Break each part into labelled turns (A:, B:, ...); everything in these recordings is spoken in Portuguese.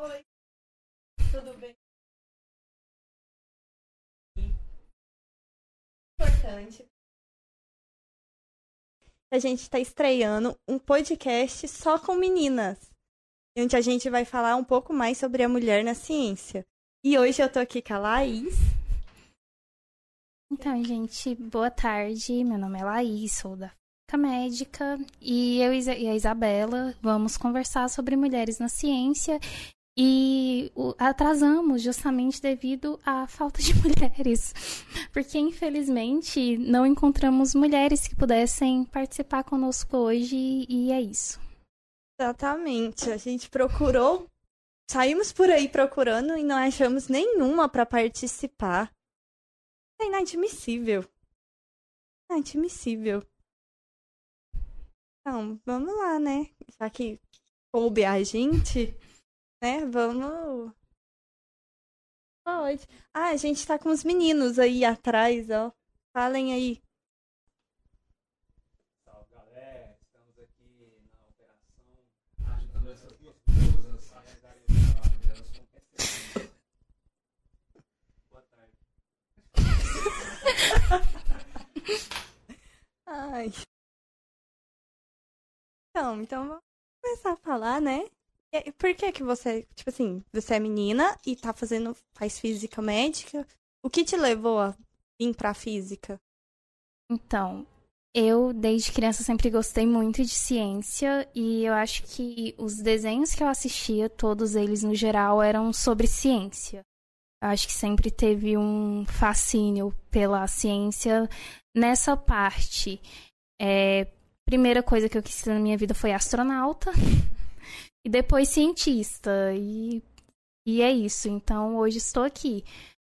A: Oi. Tudo bem? Importante. A gente está estreando um podcast só com meninas, onde a gente vai falar um pouco mais sobre a mulher na ciência. E hoje eu tô aqui com a Laís.
B: Então, gente, boa tarde. Meu nome é Laís, sou da Física Médica e eu e a Isabela vamos conversar sobre mulheres na ciência e atrasamos justamente devido à falta de mulheres, porque infelizmente não encontramos mulheres que pudessem participar conosco hoje e é isso.
A: Exatamente, a gente procurou, saímos por aí procurando e não achamos nenhuma para participar. É inadmissível. Inadmissível. Então, vamos lá, né? Já que coube a gente, né? Vamos. Pode. Ah, a gente tá com os meninos aí atrás, ó. Falem aí.
C: Salve, galera. Estamos aqui na operação ajudando essas duas musas a trabalho delas com competência. Boa tarde.
A: Ai. Então, então vamos começar a falar, né? Por que que você, tipo assim, você é menina e tá fazendo, faz física médica? O que te levou a vir pra física?
B: Então, eu desde criança sempre gostei muito de ciência e eu acho que os desenhos que eu assistia, todos eles no geral, eram sobre ciência. Eu acho que sempre teve um fascínio pela ciência nessa parte. É, primeira coisa que eu quis ser na minha vida foi astronauta e depois cientista. E, e é isso. Então hoje estou aqui.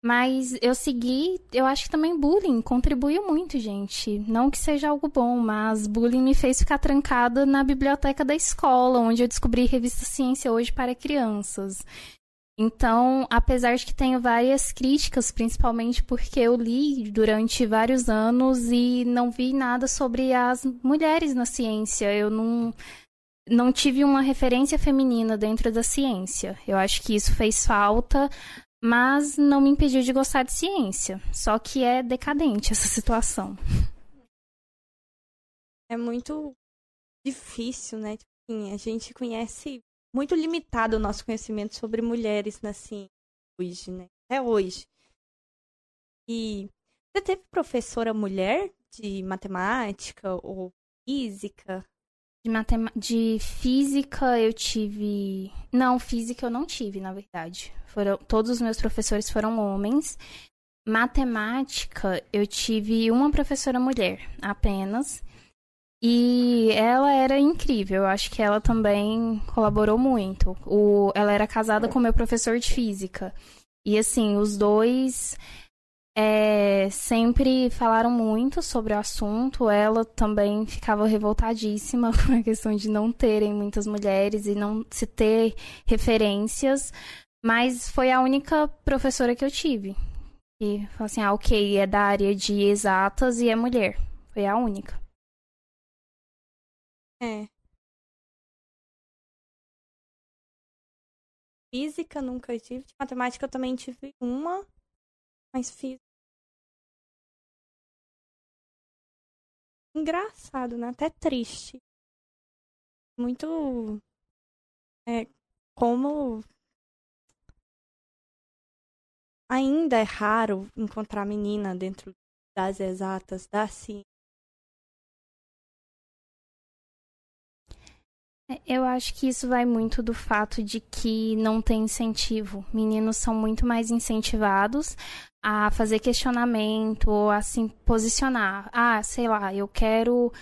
B: Mas eu segui, eu acho que também bullying contribuiu muito, gente. Não que seja algo bom, mas bullying me fez ficar trancada na biblioteca da escola, onde eu descobri revista Ciência hoje para crianças. Então, apesar de que tenho várias críticas, principalmente porque eu li durante vários anos e não vi nada sobre as mulheres na ciência. Eu não, não tive uma referência feminina dentro da ciência. Eu acho que isso fez falta, mas não me impediu de gostar de ciência. Só que é decadente essa situação.
A: É muito difícil, né? Tipo assim, a gente conhece muito limitado o nosso conhecimento sobre mulheres na ciência hoje, né? Até hoje. E você teve professora mulher de matemática ou física?
B: De, matema... de física eu tive. Não, física eu não tive, na verdade. Foram... Todos os meus professores foram homens. Matemática eu tive uma professora mulher apenas. E ela era incrível, eu acho que ela também colaborou muito. O, ela era casada com meu professor de física. E assim, os dois é, sempre falaram muito sobre o assunto. Ela também ficava revoltadíssima com a questão de não terem muitas mulheres e não se ter referências. Mas foi a única professora que eu tive. E falou assim: ah, ok, é da área de exatas e é mulher. Foi a única.
A: É. Física nunca tive. De matemática eu também tive uma, mas fiz. Engraçado, né? Até triste. Muito. É. Como. Ainda é raro encontrar menina dentro das exatas, da ciência.
B: Eu acho que isso vai muito do fato de que não tem incentivo. Meninos são muito mais incentivados a fazer questionamento, ou a se posicionar. Ah, sei lá, eu quero.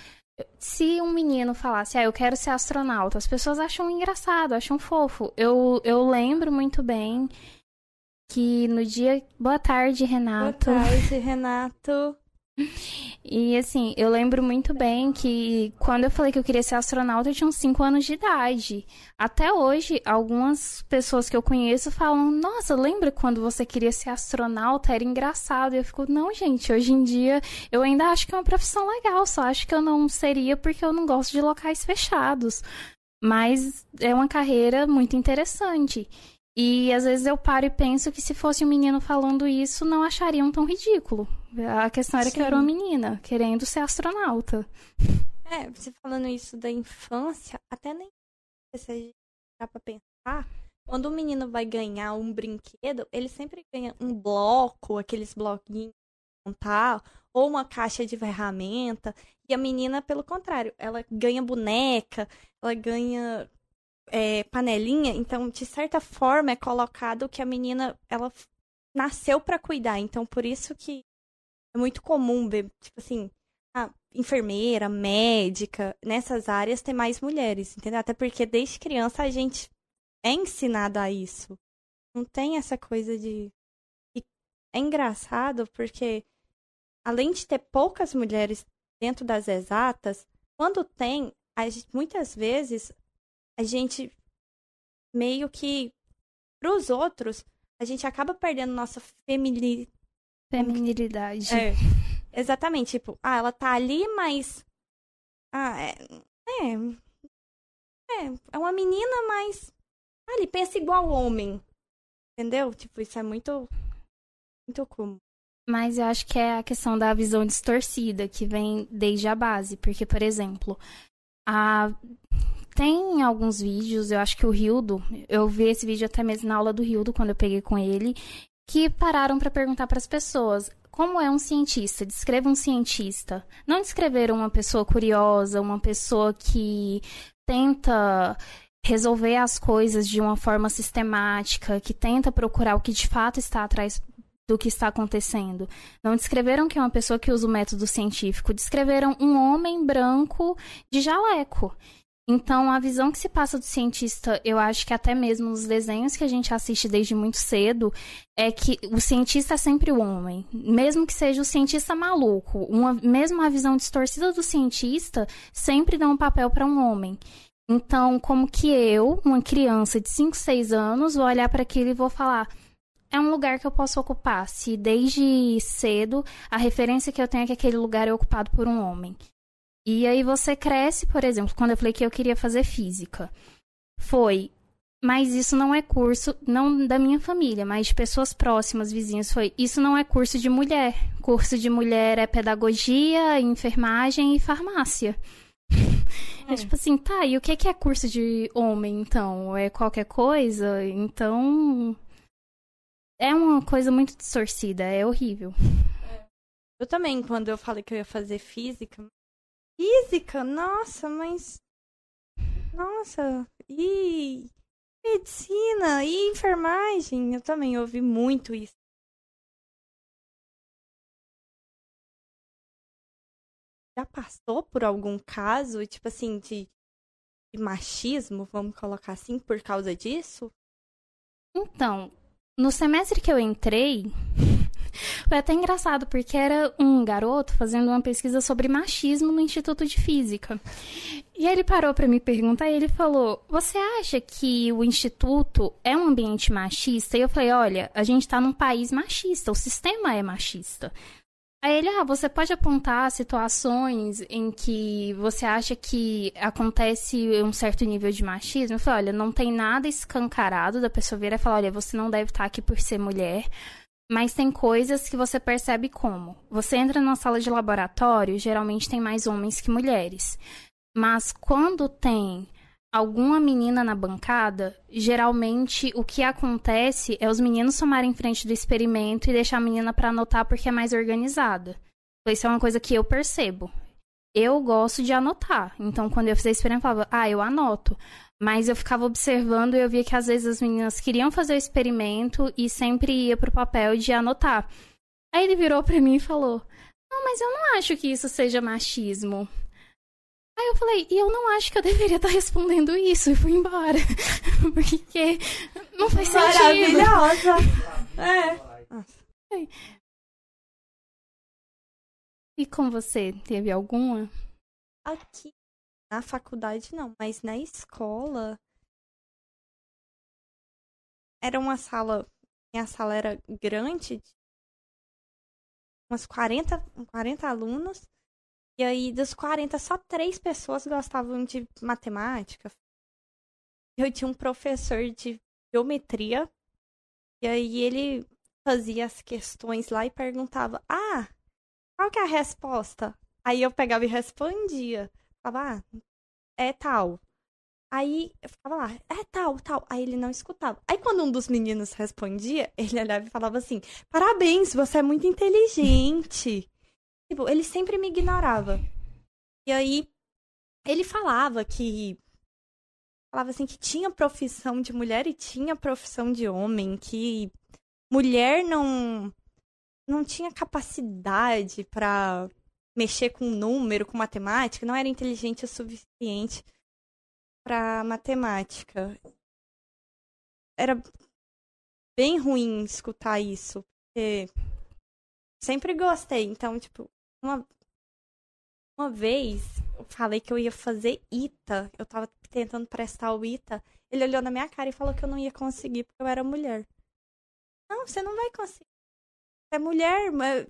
B: Se um menino falasse, ah, eu quero ser astronauta, as pessoas acham engraçado, acham fofo. Eu, eu lembro muito bem que no dia. Boa tarde, Renato.
A: Boa tarde, Renato.
B: E assim, eu lembro muito bem que quando eu falei que eu queria ser astronauta, eu tinha uns 5 anos de idade. Até hoje, algumas pessoas que eu conheço falam: Nossa, lembra quando você queria ser astronauta? Era engraçado. E eu fico: Não, gente, hoje em dia eu ainda acho que é uma profissão legal, só acho que eu não seria porque eu não gosto de locais fechados. Mas é uma carreira muito interessante. E às vezes eu paro e penso que se fosse um menino falando isso, não achariam tão ridículo. A questão era Sim. que eu era uma menina, querendo ser astronauta.
A: É, você falando isso da infância, até nem se a gente dá pra pensar, quando o menino vai ganhar um brinquedo, ele sempre ganha um bloco, aqueles bloquinhos montar, ou uma caixa de ferramenta. E a menina, pelo contrário, ela ganha boneca, ela ganha é, panelinha, então de certa forma é colocado que a menina ela nasceu para cuidar, então por isso que é muito comum ver, tipo assim, a enfermeira, médica, nessas áreas tem mais mulheres, entendeu? Até porque desde criança a gente é ensinada a isso. Não tem essa coisa de e é engraçado porque além de ter poucas mulheres dentro das exatas, quando tem, muitas vezes a gente meio que para os outros a gente acaba perdendo nossa femini...
B: feminilidade.
A: É, exatamente, tipo, ah, ela tá ali, mas ah, é, é é, é uma menina, mas ah, ele pensa igual homem. Entendeu? Tipo, isso é muito muito comum.
B: Mas eu acho que é a questão da visão distorcida que vem desde a base, porque por exemplo, a tem alguns vídeos, eu acho que o Rildo, eu vi esse vídeo até mesmo na aula do Rildo, quando eu peguei com ele, que pararam para perguntar para as pessoas como é um cientista. Descreva um cientista. Não descreveram uma pessoa curiosa, uma pessoa que tenta resolver as coisas de uma forma sistemática, que tenta procurar o que de fato está atrás do que está acontecendo. Não descreveram que é uma pessoa que usa o método científico, descreveram um homem branco de jaleco. Então, a visão que se passa do cientista, eu acho que até mesmo nos desenhos que a gente assiste desde muito cedo, é que o cientista é sempre o homem. Mesmo que seja o cientista maluco, uma, mesmo a visão distorcida do cientista sempre dá um papel para um homem. Então, como que eu, uma criança de 5, 6 anos, vou olhar para aquilo e vou falar: é um lugar que eu posso ocupar, se desde cedo a referência que eu tenho é que aquele lugar é ocupado por um homem. E aí você cresce, por exemplo, quando eu falei que eu queria fazer física. Foi, mas isso não é curso, não da minha família, mas de pessoas próximas, vizinhos, foi, isso não é curso de mulher. Curso de mulher é pedagogia, enfermagem e farmácia. É. é tipo assim, tá, e o que é curso de homem, então? É qualquer coisa? Então. É uma coisa muito distorcida, é horrível.
A: Eu também, quando eu falei que eu ia fazer física, Física? Nossa, mas. Nossa, e. Medicina e enfermagem? Eu também ouvi muito isso. Já passou por algum caso, tipo assim, de, de machismo, vamos colocar assim, por causa disso?
B: Então, no semestre que eu entrei, foi até engraçado, porque era um garoto fazendo uma pesquisa sobre machismo no Instituto de Física. E ele parou para me perguntar e ele falou: Você acha que o Instituto é um ambiente machista? E eu falei: Olha, a gente está num país machista, o sistema é machista. Aí ele, ah, você pode apontar situações em que você acha que acontece um certo nível de machismo? Eu falei, olha, não tem nada escancarado da pessoa vir e falar, olha, você não deve estar aqui por ser mulher. Mas tem coisas que você percebe como. Você entra numa sala de laboratório, geralmente tem mais homens que mulheres. Mas quando tem alguma menina na bancada, geralmente o que acontece é os meninos tomarem frente do experimento e deixar a menina para anotar porque é mais organizada. Isso é uma coisa que eu percebo. Eu gosto de anotar. Então, quando eu fizer experimento, eu falava, ah, eu anoto. Mas eu ficava observando e eu via que às vezes as meninas queriam fazer o experimento e sempre ia pro papel de anotar. Aí ele virou para mim e falou: Não, mas eu não acho que isso seja machismo. Aí eu falei, e eu não acho que eu deveria estar respondendo isso, e fui embora. Porque não faz sentido.
A: Maravilhosa! É.
B: E com você, teve alguma?
A: Aqui na faculdade não, mas na escola era uma sala, minha sala era grande, umas 40, 40 alunos. E aí, dos 40, só três pessoas gostavam de matemática, eu tinha um professor de geometria, e aí ele fazia as questões lá e perguntava: Ah, qual que é a resposta? Aí eu pegava e respondia. Falava, ah, é tal. Aí eu ficava lá, é tal, tal. Aí ele não escutava. Aí quando um dos meninos respondia, ele olhava e falava assim: Parabéns, você é muito inteligente. tipo, ele sempre me ignorava. E aí ele falava que. Falava assim que tinha profissão de mulher e tinha profissão de homem, que mulher não. não tinha capacidade para mexer com número, com matemática, não era inteligente o suficiente para matemática. Era bem ruim escutar isso, porque sempre gostei. Então, tipo, uma, uma vez eu falei que eu ia fazer ITA. Eu tava tentando prestar o ITA. Ele olhou na minha cara e falou que eu não ia conseguir porque eu era mulher. Não, você não vai conseguir. Você é mulher, mas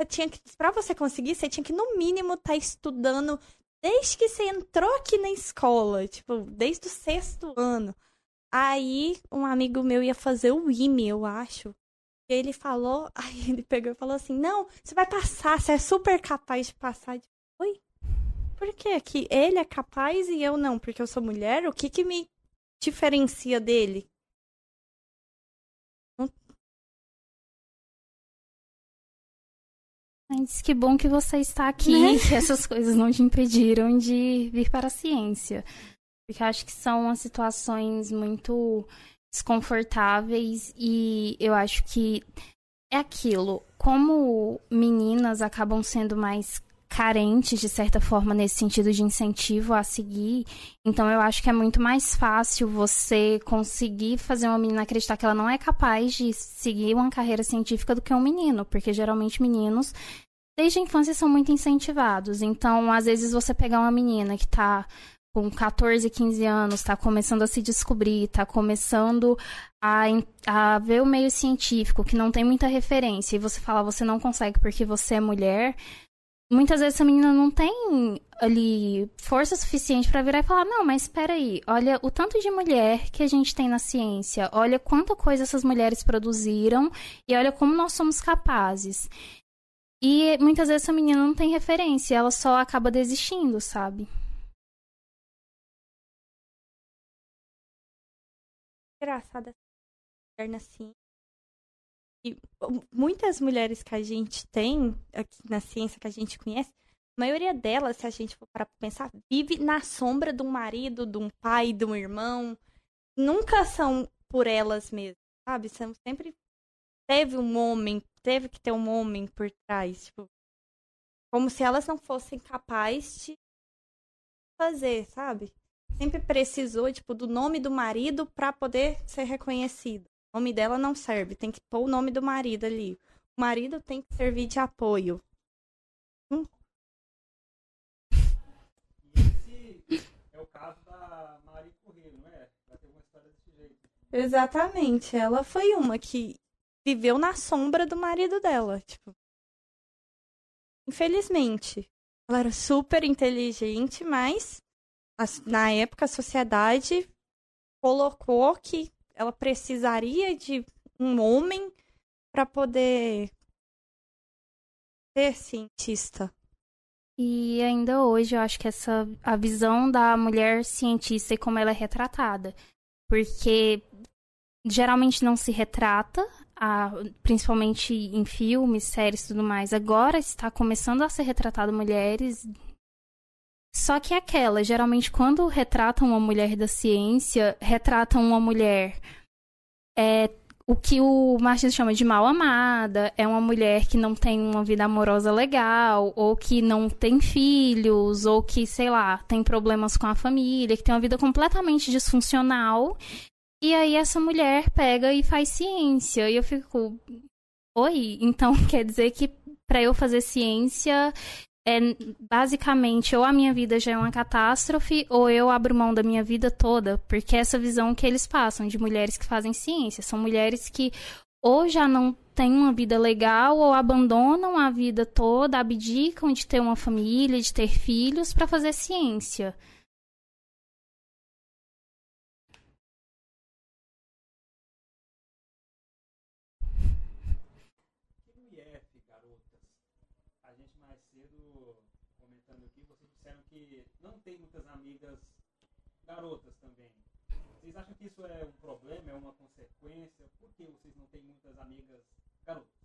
A: você tinha que, para você conseguir, você tinha que no mínimo estar tá estudando desde que você entrou aqui na escola, tipo, desde o sexto ano. Aí um amigo meu ia fazer o IME, eu acho. E ele falou, aí ele pegou e falou assim: "Não, você vai passar, você é super capaz de passar". Oi? Por quê? Que ele é capaz e eu não, porque eu sou mulher? O que que me diferencia dele?
B: Mas que bom que você está aqui, né? que essas coisas não te impediram de vir para a ciência. Porque acho que são situações muito desconfortáveis e eu acho que é aquilo. Como meninas acabam sendo mais carentes, de certa forma, nesse sentido de incentivo a seguir. Então, eu acho que é muito mais fácil você conseguir fazer uma menina acreditar que ela não é capaz de seguir uma carreira científica do que um menino, porque geralmente meninos, desde a infância, são muito incentivados. Então, às vezes, você pegar uma menina que está com 14, 15 anos, está começando a se descobrir, está começando a, a ver o meio científico, que não tem muita referência, e você fala, você não consegue porque você é mulher, muitas vezes essa menina não tem ali força suficiente para virar e falar: não, mas espera aí, olha o tanto de mulher que a gente tem na ciência, olha quanta coisa essas mulheres produziram e olha como nós somos capazes. E muitas vezes essa menina não tem referência, ela só acaba desistindo, sabe?
A: Engraçada assim muitas mulheres que a gente tem aqui na ciência que a gente conhece, a maioria delas, se a gente for para pensar, vive na sombra de um marido, de um pai, de um irmão. Nunca são por elas mesmas, sabe? São sempre teve um homem, teve que ter um homem por trás, tipo, como se elas não fossem capazes de fazer, sabe? Sempre precisou, tipo, do nome do marido para poder ser reconhecido. O nome dela não serve, tem que pôr o nome do marido ali. O marido tem que servir de apoio.
C: Hum? E esse é o caso da Marie Curie, não é? Ela tem uma história desse jeito.
A: Exatamente. Ela foi uma que viveu na sombra do marido dela, tipo. Infelizmente. Ela era super inteligente, mas na época a sociedade colocou que ela precisaria de um homem para poder ser cientista.
B: E ainda hoje eu acho que essa a visão da mulher cientista e como ela é retratada, porque geralmente não se retrata, a, principalmente em filmes, séries e tudo mais. Agora está começando a ser retratado mulheres só que é aquela, geralmente quando retratam uma mulher da ciência, retratam uma mulher é o que o Martins chama de mal amada, é uma mulher que não tem uma vida amorosa legal, ou que não tem filhos, ou que, sei lá, tem problemas com a família, que tem uma vida completamente disfuncional. E aí essa mulher pega e faz ciência. E eu fico, oi, então quer dizer que para eu fazer ciência é basicamente ou a minha vida já é uma catástrofe ou eu abro mão da minha vida toda, porque é essa visão que eles passam de mulheres que fazem ciência são mulheres que ou já não têm uma vida legal ou abandonam a vida toda, abdicam de ter uma família, de ter filhos para fazer ciência.
C: gente mais cedo, comentando aqui, vocês disseram que não tem muitas amigas garotas também. Vocês acham que isso é um problema, é uma consequência? Por que vocês não têm muitas amigas garotas?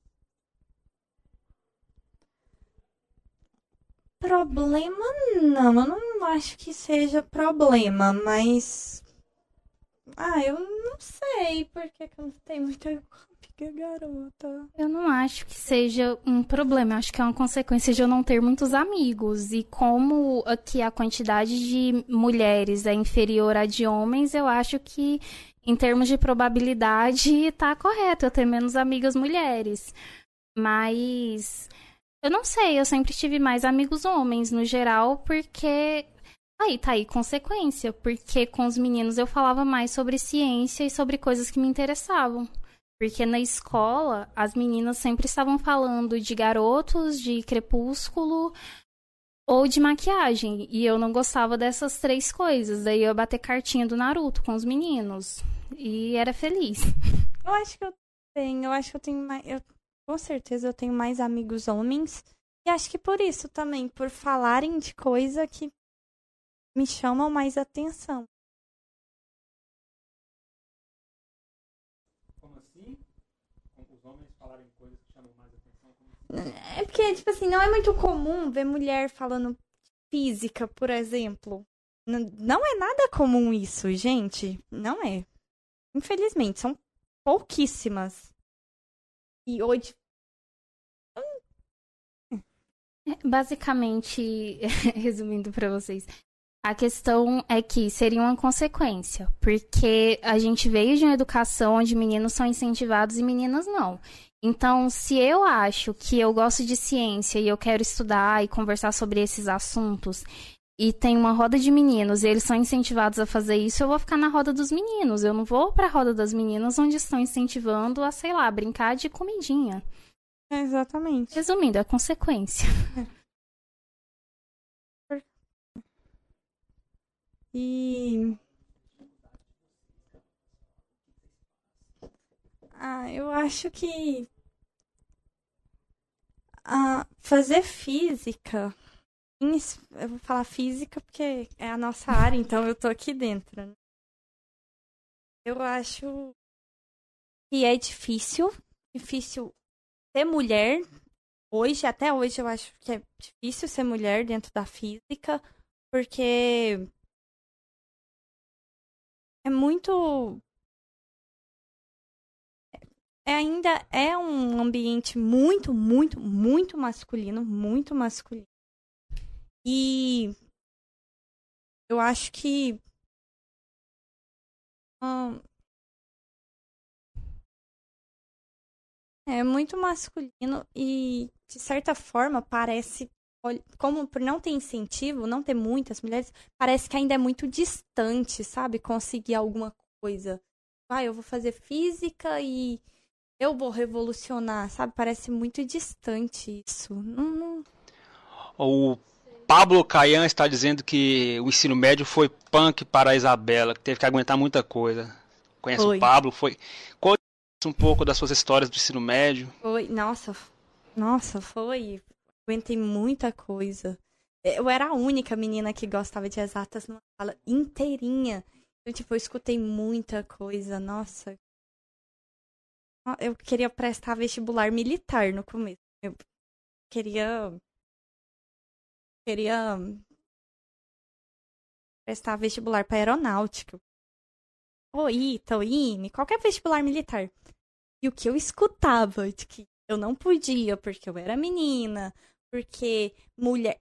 A: Problema não, eu não acho que seja problema, mas. Ah, eu não sei por que, que eu não tenho muita amiga garota.
B: Eu não acho que seja um problema, eu acho que é uma consequência de eu não ter muitos amigos. E como aqui a quantidade de mulheres é inferior à de homens, eu acho que em termos de probabilidade tá correto eu ter menos amigas mulheres. Mas eu não sei, eu sempre tive mais amigos homens no geral, porque aí tá aí consequência, porque com os meninos eu falava mais sobre ciência e sobre coisas que me interessavam. Porque na escola, as meninas sempre estavam falando de garotos, de crepúsculo ou de maquiagem. E eu não gostava dessas três coisas. Daí eu ia bater cartinha do Naruto com os meninos. E era feliz.
A: Eu acho que eu tenho, eu acho que eu tenho mais. Eu, com certeza eu tenho mais amigos homens. E acho que por isso também, por falarem de coisa que me chamam mais atenção.
C: Como assim? Como os homens falarem coisas que chamam mais atenção? Como assim?
A: É porque, tipo assim, não é muito comum ver mulher falando física, por exemplo. Não é nada comum isso, gente. Não é. Infelizmente, são pouquíssimas. E hoje.
B: Basicamente, resumindo pra vocês, a questão é que seria uma consequência, porque a gente veio de uma educação onde meninos são incentivados e meninas não. Então, se eu acho que eu gosto de ciência e eu quero estudar e conversar sobre esses assuntos, e tem uma roda de meninos e eles são incentivados a fazer isso, eu vou ficar na roda dos meninos. Eu não vou pra roda das meninas onde estão incentivando a, sei lá, brincar de comidinha.
A: Exatamente.
B: Resumindo, é consequência.
A: E. Ah, eu acho que. Fazer física. Eu vou falar física porque é a nossa área, então eu tô aqui dentro. né? Eu acho que é difícil. Difícil ser mulher. Hoje, até hoje, eu acho que é difícil ser mulher dentro da física, porque é muito. É, ainda é um ambiente muito, muito, muito masculino, muito masculino. E eu acho que ahn, é muito masculino e de certa forma parece como por não ter incentivo, não ter muitas mulheres, parece que ainda é muito distante, sabe? Conseguir alguma coisa. Ah, eu vou fazer física e eu vou revolucionar, sabe? Parece muito distante isso. Não, não-
D: O Pablo Caian está dizendo que o ensino médio foi punk para a Isabela, que teve que aguentar muita coisa. Conhece
A: Foi.
D: o Pablo? Foi. Conte um pouco das suas histórias do ensino médio.
A: Foi, nossa, nossa, foi. Aguentei muita coisa. Eu era a única menina que gostava de exatas numa sala inteirinha. Eu, tipo, eu escutei muita coisa, nossa. Eu queria prestar vestibular militar no começo. Eu queria. Queria prestar vestibular para aeronáutica. ITA, ou IME, qualquer vestibular militar. E o que eu escutava de que eu não podia porque eu era menina, porque mulher.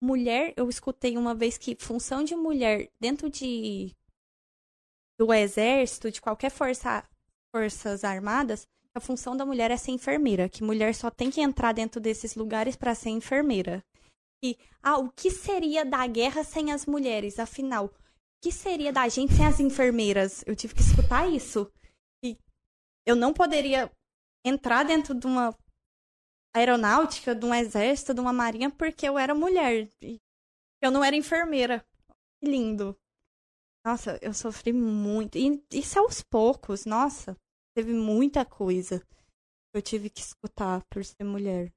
A: Mulher, eu escutei uma vez que função de mulher dentro de do exército, de qualquer força, forças armadas, a função da mulher é ser enfermeira, que mulher só tem que entrar dentro desses lugares para ser enfermeira. E ah, o que seria da guerra sem as mulheres? Afinal, o que seria da gente sem as enfermeiras? Eu tive que escutar isso. E eu não poderia entrar dentro de uma aeronáutica, de um exército, de uma marinha, porque eu era mulher. Eu não era enfermeira. Que lindo. Nossa, eu sofri muito. E isso aos poucos, nossa. Teve muita coisa que eu tive que escutar por ser mulher.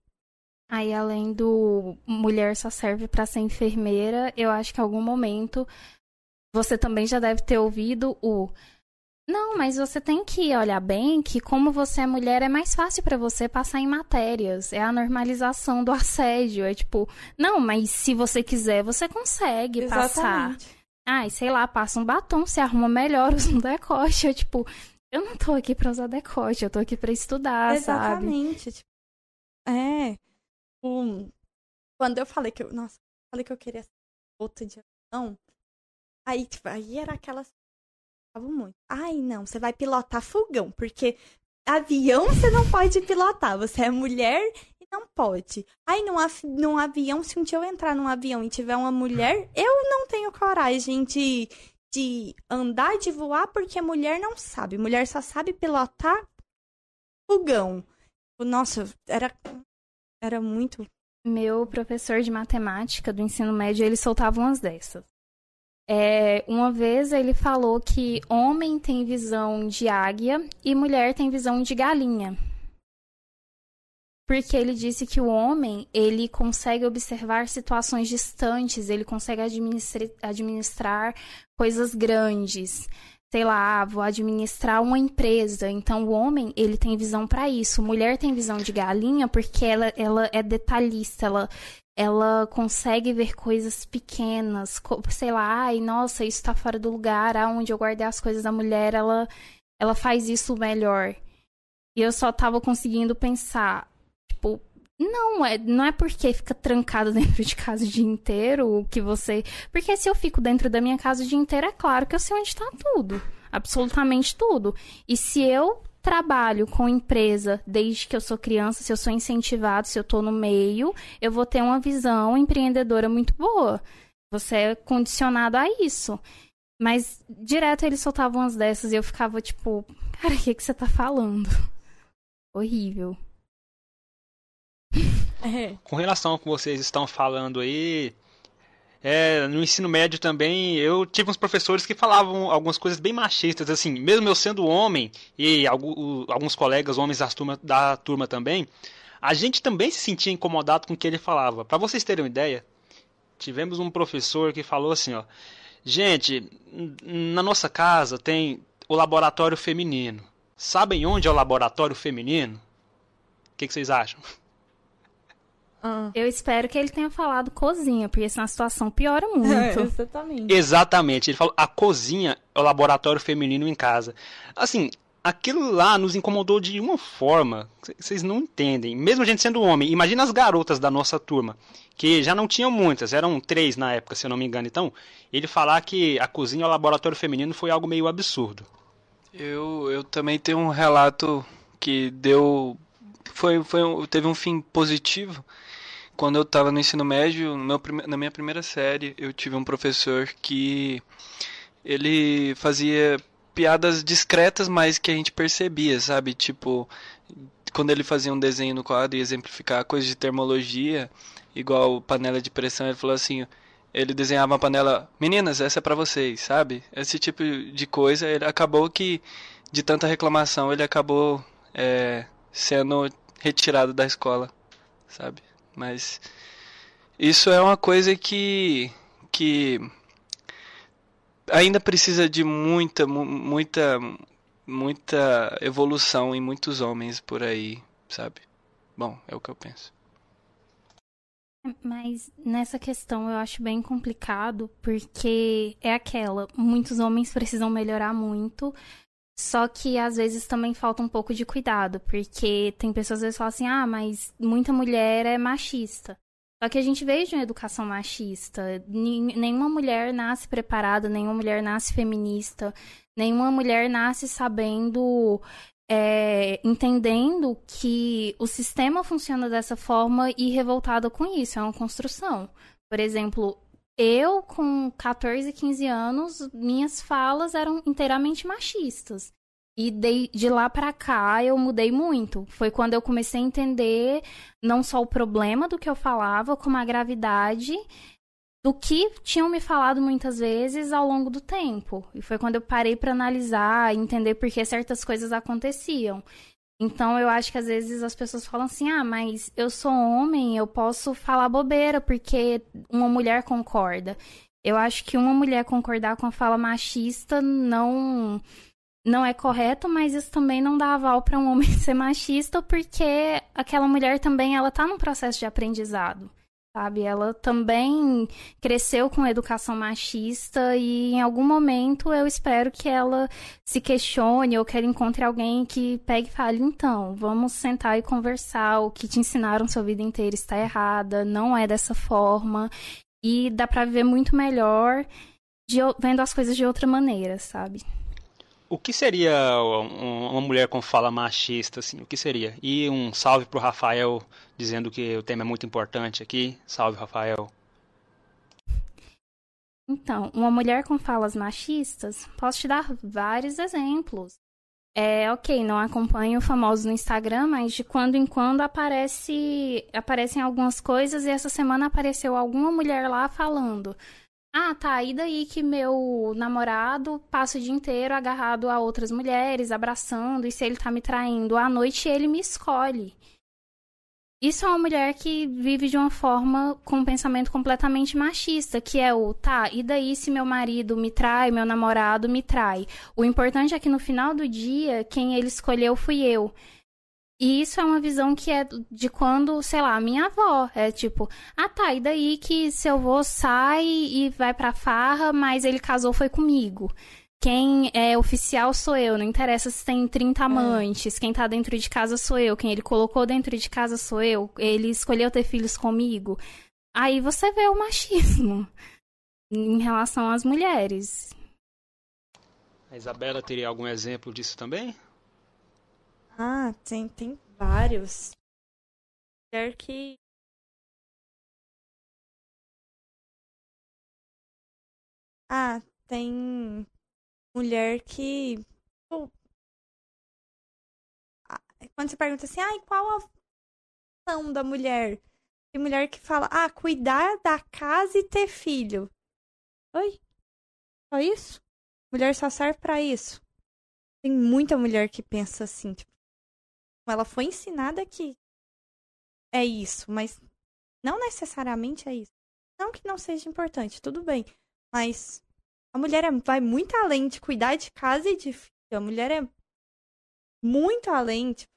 B: Aí, além do mulher só serve para ser enfermeira, eu acho que em algum momento você também já deve ter ouvido o não, mas você tem que olhar bem que como você é mulher é mais fácil para você passar em matérias. É a normalização do assédio, é tipo, não, mas se você quiser, você consegue Exatamente. passar. Ai, sei lá, passa um batom, se arruma melhor, usa um decote. Eu, tipo, eu não tô aqui pra usar decote, eu tô aqui pra estudar,
A: Exatamente.
B: sabe?
A: Tipo, é. Um, quando eu falei que eu. Nossa, falei que eu queria ser outra de avião. Aí, tipo, aí era aquelas. muito. Ai, não, você vai pilotar fogão, porque avião você não pode pilotar. Você é mulher não pode. Ai, num, num avião, se um dia eu entrar num avião e tiver uma mulher, eu não tenho coragem de, de andar, de voar, porque mulher não sabe. Mulher só sabe pilotar fogão. Nossa, era, era muito.
B: Meu professor de matemática do ensino médio, ele soltava umas dessas. É, uma vez ele falou que homem tem visão de águia e mulher tem visão de galinha porque ele disse que o homem ele consegue observar situações distantes, ele consegue administrar, coisas grandes. Sei lá, vou administrar uma empresa. Então o homem ele tem visão para isso. Mulher tem visão de galinha porque ela, ela é detalhista, ela ela consegue ver coisas pequenas, sei lá, ai, nossa, isso tá fora do lugar, aonde eu guardei as coisas da mulher, ela ela faz isso melhor. E eu só tava conseguindo pensar, tipo, não é, não é porque fica trancado dentro de casa o dia inteiro que você. Porque se eu fico dentro da minha casa o dia inteiro, é claro que eu sei onde tá tudo. Absolutamente tudo. E se eu trabalho com empresa desde que eu sou criança, se eu sou incentivado, se eu tô no meio, eu vou ter uma visão empreendedora muito boa. Você é condicionado a isso. Mas direto eles soltavam umas dessas e eu ficava tipo, cara, o que, que você tá falando? Horrível.
D: Com relação ao que vocês estão falando aí, é, no ensino médio também, eu tive uns professores que falavam algumas coisas bem machistas, assim, mesmo eu sendo homem, e alguns colegas homens da turma, da turma também, a gente também se sentia incomodado com o que ele falava. Para vocês terem uma ideia, tivemos um professor que falou assim, ó, gente, na nossa casa tem o laboratório feminino. Sabem onde é o laboratório feminino? O que, que vocês acham?
B: Ah. Eu espero que ele tenha falado cozinha, porque senão a situação piora muito.
A: É, exatamente.
D: Exatamente. Ele falou: a cozinha é o laboratório feminino em casa. Assim, aquilo lá nos incomodou de uma forma vocês não entendem. Mesmo a gente sendo homem, imagina as garotas da nossa turma, que já não tinham muitas, eram três na época, se eu não me engano. Então, ele falar que a cozinha é o laboratório feminino foi algo meio absurdo.
E: Eu, eu também tenho um relato que deu. Foi, foi, teve um fim positivo quando eu estava no ensino médio, no meu, na minha primeira série, eu tive um professor que ele fazia piadas discretas, mas que a gente percebia, sabe? Tipo, quando ele fazia um desenho no quadro e exemplificar coisas de termologia, igual panela de pressão, ele falou assim, ele desenhava uma panela, meninas, essa é para vocês, sabe? Esse tipo de coisa, ele acabou que de tanta reclamação, ele acabou é, sendo retirado da escola, sabe? Mas isso é uma coisa que que ainda precisa de muita muita muita evolução em muitos homens por aí, sabe? Bom, é o que eu penso.
B: Mas nessa questão eu acho bem complicado, porque é aquela, muitos homens precisam melhorar muito, só que às vezes também falta um pouco de cuidado, porque tem pessoas vezes falam assim: ah, mas muita mulher é machista. Só que a gente veio de uma educação machista. Nenhuma mulher nasce preparada, nenhuma mulher nasce feminista, nenhuma mulher nasce sabendo, é, entendendo que o sistema funciona dessa forma e revoltada com isso. É uma construção. Por exemplo, eu, com 14, 15 anos, minhas falas eram inteiramente machistas. E de, de lá para cá eu mudei muito. Foi quando eu comecei a entender não só o problema do que eu falava, como a gravidade do que tinham me falado muitas vezes ao longo do tempo. E foi quando eu parei para analisar, entender por que certas coisas aconteciam. Então eu acho que às vezes as pessoas falam assim: "Ah, mas eu sou homem, eu posso falar bobeira porque uma mulher concorda". Eu acho que uma mulher concordar com a fala machista não não é correto, mas isso também não dá aval para um homem ser machista, porque aquela mulher também ela tá num processo de aprendizado, sabe? Ela também cresceu com educação machista e em algum momento eu espero que ela se questione ou que ela encontre alguém que pegue e fale, então, vamos sentar e conversar, o que te ensinaram sua vida inteira está errada, não é dessa forma. E dá para viver muito melhor de, vendo as coisas de outra maneira, sabe?
D: O que seria uma mulher com fala machista, assim? O que seria? E um salve pro Rafael, dizendo que o tema é muito importante aqui. Salve, Rafael.
B: Então, uma mulher com falas machistas, posso te dar vários exemplos. É, ok, não acompanho famosos no Instagram, mas de quando em quando aparece, aparecem algumas coisas e essa semana apareceu alguma mulher lá falando ah, tá. E daí que meu namorado passa o dia inteiro agarrado a outras mulheres, abraçando, e se ele tá me traindo à noite, ele me escolhe. Isso é uma mulher que vive de uma forma com um pensamento completamente machista, que é o tá, e daí se meu marido me trai, meu namorado me trai? O importante é que no final do dia, quem ele escolheu fui eu. E isso é uma visão que é de quando, sei lá, minha avó. É tipo, ah tá, e daí que seu avô sai e vai pra farra, mas ele casou foi comigo. Quem é oficial sou eu, não interessa se tem 30 é. amantes, é. quem tá dentro de casa sou eu, quem ele colocou dentro de casa sou eu, ele escolheu ter filhos comigo. Aí você vê o machismo em relação às mulheres.
D: A Isabela teria algum exemplo disso também?
A: Ah, tem, tem vários. Mulher que. Ah, tem mulher que. Quando você pergunta assim, ah, qual a função da mulher? Tem mulher que fala, ah, cuidar da casa e ter filho. Oi? Só isso? Mulher só serve para isso. Tem muita mulher que pensa assim, tipo, ela foi ensinada que é isso, mas não necessariamente é isso. Não que não seja importante, tudo bem. Mas a mulher é, vai muito além de cuidar de casa e de filho. A mulher é muito além, tipo,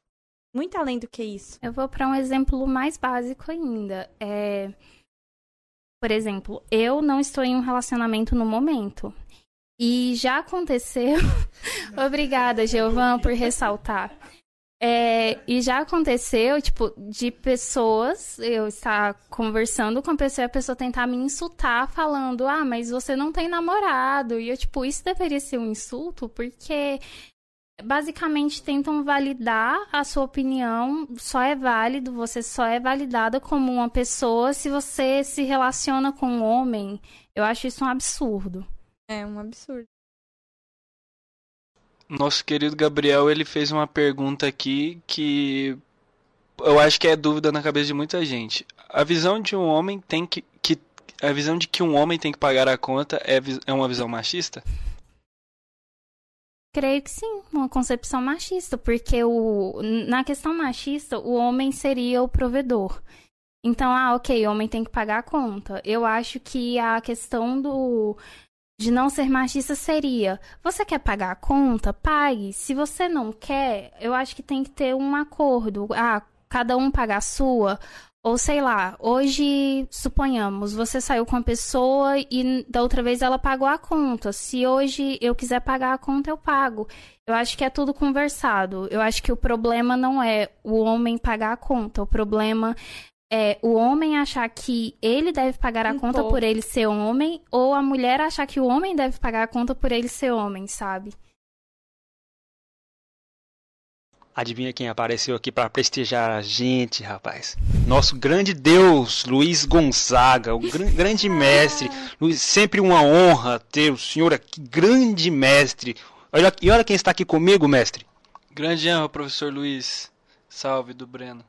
A: muito além do que isso.
B: Eu vou para um exemplo mais básico ainda. É... Por exemplo, eu não estou em um relacionamento no momento. E já aconteceu. Obrigada, Geovan, por ressaltar. É, e já aconteceu, tipo, de pessoas, eu estar conversando com a pessoa e a pessoa tentar me insultar falando, ah, mas você não tem namorado. E eu, tipo, isso deveria ser um insulto, porque basicamente tentam validar a sua opinião, só é válido, você só é validada como uma pessoa se você se relaciona com um homem. Eu acho isso um absurdo.
A: É um absurdo.
E: Nosso querido Gabriel, ele fez uma pergunta aqui que eu acho que é dúvida na cabeça de muita gente. A visão de um homem tem que, que a visão de que um homem tem que pagar a conta é, é uma visão machista?
B: Creio que sim, uma concepção machista, porque o, na questão machista, o homem seria o provedor. Então, ah, ok, o homem tem que pagar a conta. Eu acho que a questão do, de não ser machista seria: você quer pagar a conta? Pague. Se você não quer, eu acho que tem que ter um acordo. Ah, cada um pagar a sua. Ou sei lá, hoje, suponhamos, você saiu com a pessoa e da outra vez ela pagou a conta. Se hoje eu quiser pagar a conta, eu pago. Eu acho que é tudo conversado. Eu acho que o problema não é o homem pagar a conta. O problema é o homem achar que ele deve pagar a um conta pouco. por ele ser homem, ou a mulher achar que o homem deve pagar a conta por ele ser homem, sabe?
D: Adivinha quem apareceu aqui para prestigiar a gente, rapaz? Nosso grande Deus, Luiz Gonzaga, o gr grande mestre. Luiz, sempre uma honra ter o senhor aqui, grande mestre. Olha, e olha quem está aqui comigo, mestre.
E: Grande honra, professor Luiz. Salve do Breno.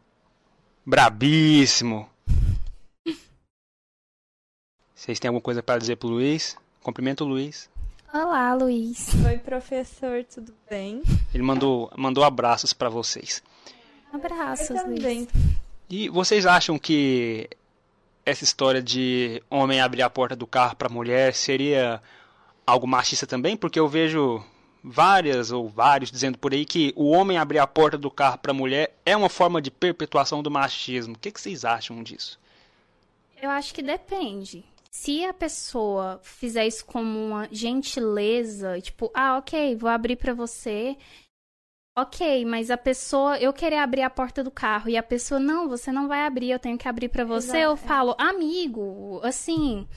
D: Brabíssimo. Vocês têm alguma coisa para dizer pro Luiz? Cumprimento o Luiz.
B: Olá, Luiz.
A: Oi, professor, tudo bem?
D: Ele mandou, mandou abraços para vocês.
B: Abraços,
A: Eu também.
B: Luiz.
D: E vocês acham que essa história de homem abrir a porta do carro para mulher seria algo machista também? Porque eu vejo várias ou vários dizendo por aí que o homem abrir a porta do carro para mulher é uma forma de perpetuação do machismo. O que, que vocês acham disso?
B: Eu acho que depende. Se a pessoa fizer isso como uma gentileza, tipo, ah, ok, vou abrir pra você. Ok, mas a pessoa, eu querer abrir a porta do carro e a pessoa, não, você não vai abrir, eu tenho que abrir pra você.
A: Exato,
B: Eu
A: é.
B: falo, amigo, assim,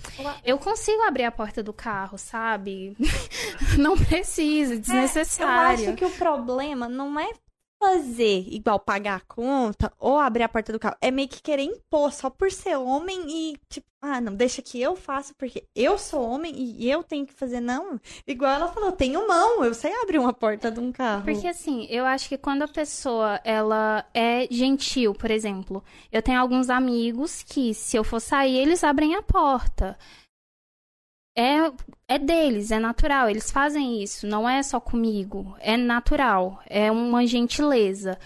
B: eu consigo abrir a porta do carro, sabe? não precisa,
A: É, Eu
B: desnecessário.
A: acho que o problema não é fazer igual pagar a conta ou abrir a porta do carro. É meio que querer impor só por ser homem e, tipo, ah, não, deixa que eu faço porque eu sou homem e eu tenho que fazer. Não. Igual ela falou, tenho mão, eu sei abrir uma porta de um carro.
B: Porque assim, eu acho que quando a pessoa ela é gentil, por exemplo, eu tenho alguns amigos que se eu for sair, eles abrem a porta. É, é deles, é natural, eles fazem isso, não é só comigo, é natural, é uma gentileza.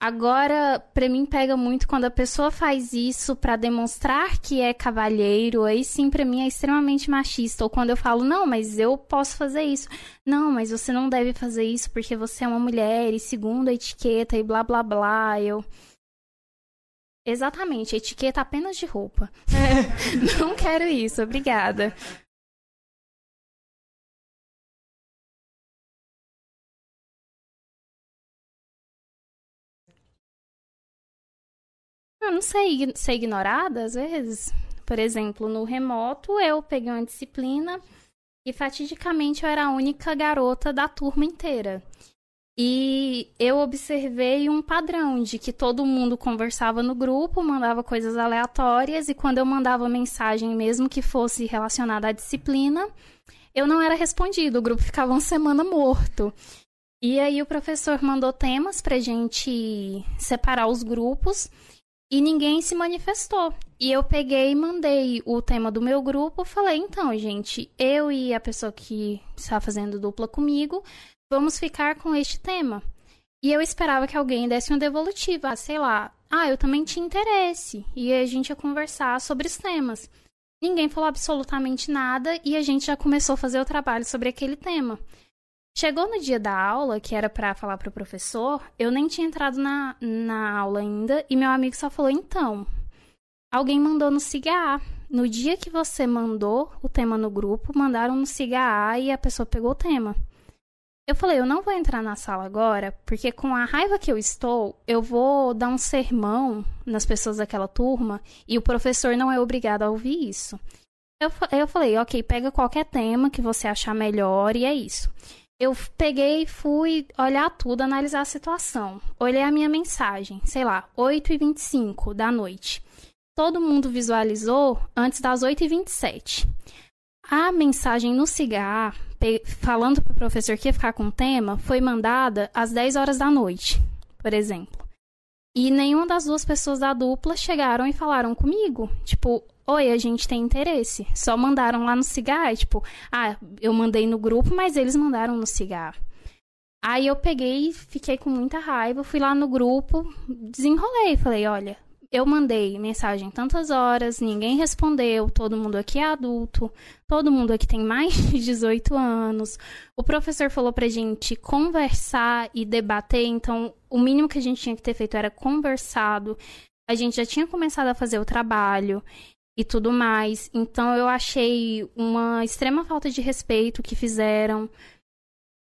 B: Agora, pra mim pega muito quando a pessoa faz isso pra demonstrar que é cavalheiro, aí sim pra mim é extremamente machista. Ou quando eu falo, não, mas eu posso fazer isso. Não, mas você não deve fazer isso porque você é uma mulher e segundo a etiqueta e blá blá blá. Eu. Exatamente, etiqueta apenas de roupa. Não quero isso, obrigada. Eu não sei ser ignorada às vezes. Por exemplo, no remoto eu peguei uma disciplina e fatidicamente eu era a única garota da turma inteira. E eu observei um padrão de que todo mundo conversava no grupo, mandava coisas aleatórias, e quando eu mandava mensagem, mesmo que fosse relacionada à disciplina, eu não era respondido, o grupo ficava uma semana morto. E aí o professor mandou temas pra gente separar os grupos e ninguém se manifestou. E eu peguei e mandei o tema do meu grupo, falei, então, gente, eu e a pessoa que está fazendo dupla comigo, vamos ficar com este tema. E eu esperava que alguém desse um devolutivo, ah, sei lá, ah, eu também tinha interesse. E a gente ia conversar sobre os temas. Ninguém falou absolutamente nada e a gente já começou a fazer o trabalho sobre aquele tema. Chegou no dia da aula, que era pra falar pro professor, eu nem tinha entrado na, na aula ainda e meu amigo só falou: então, alguém mandou no CIGA. No dia que você mandou o tema no grupo, mandaram no CIGA e a pessoa pegou o tema. Eu falei: eu não vou entrar na sala agora, porque com a raiva que eu estou, eu vou dar um sermão nas pessoas daquela turma e o professor não é obrigado a ouvir isso. Eu, eu falei: ok, pega qualquer tema que você achar melhor e é isso. Eu peguei, fui olhar tudo, analisar a situação. Olhei a minha mensagem, sei lá, 8h25 da noite. Todo mundo visualizou antes das 8h27. A mensagem no pe- falando pro professor que ia ficar com o tema, foi mandada às 10 horas da noite, por exemplo. E nenhuma das duas pessoas da dupla chegaram e falaram comigo. Tipo, oi, a gente tem interesse. Só mandaram lá no cigarro, tipo, ah, eu mandei no grupo, mas eles mandaram no cigarro. Aí eu peguei, fiquei com muita raiva, fui lá no grupo, desenrolei, falei, olha, eu mandei mensagem tantas horas, ninguém respondeu, todo mundo aqui é adulto, todo mundo aqui tem mais de 18 anos. O professor falou pra gente conversar e debater, então o mínimo que a gente tinha que ter feito era conversado. A gente já tinha começado a fazer o trabalho e tudo mais. Então eu achei uma extrema falta de respeito que fizeram.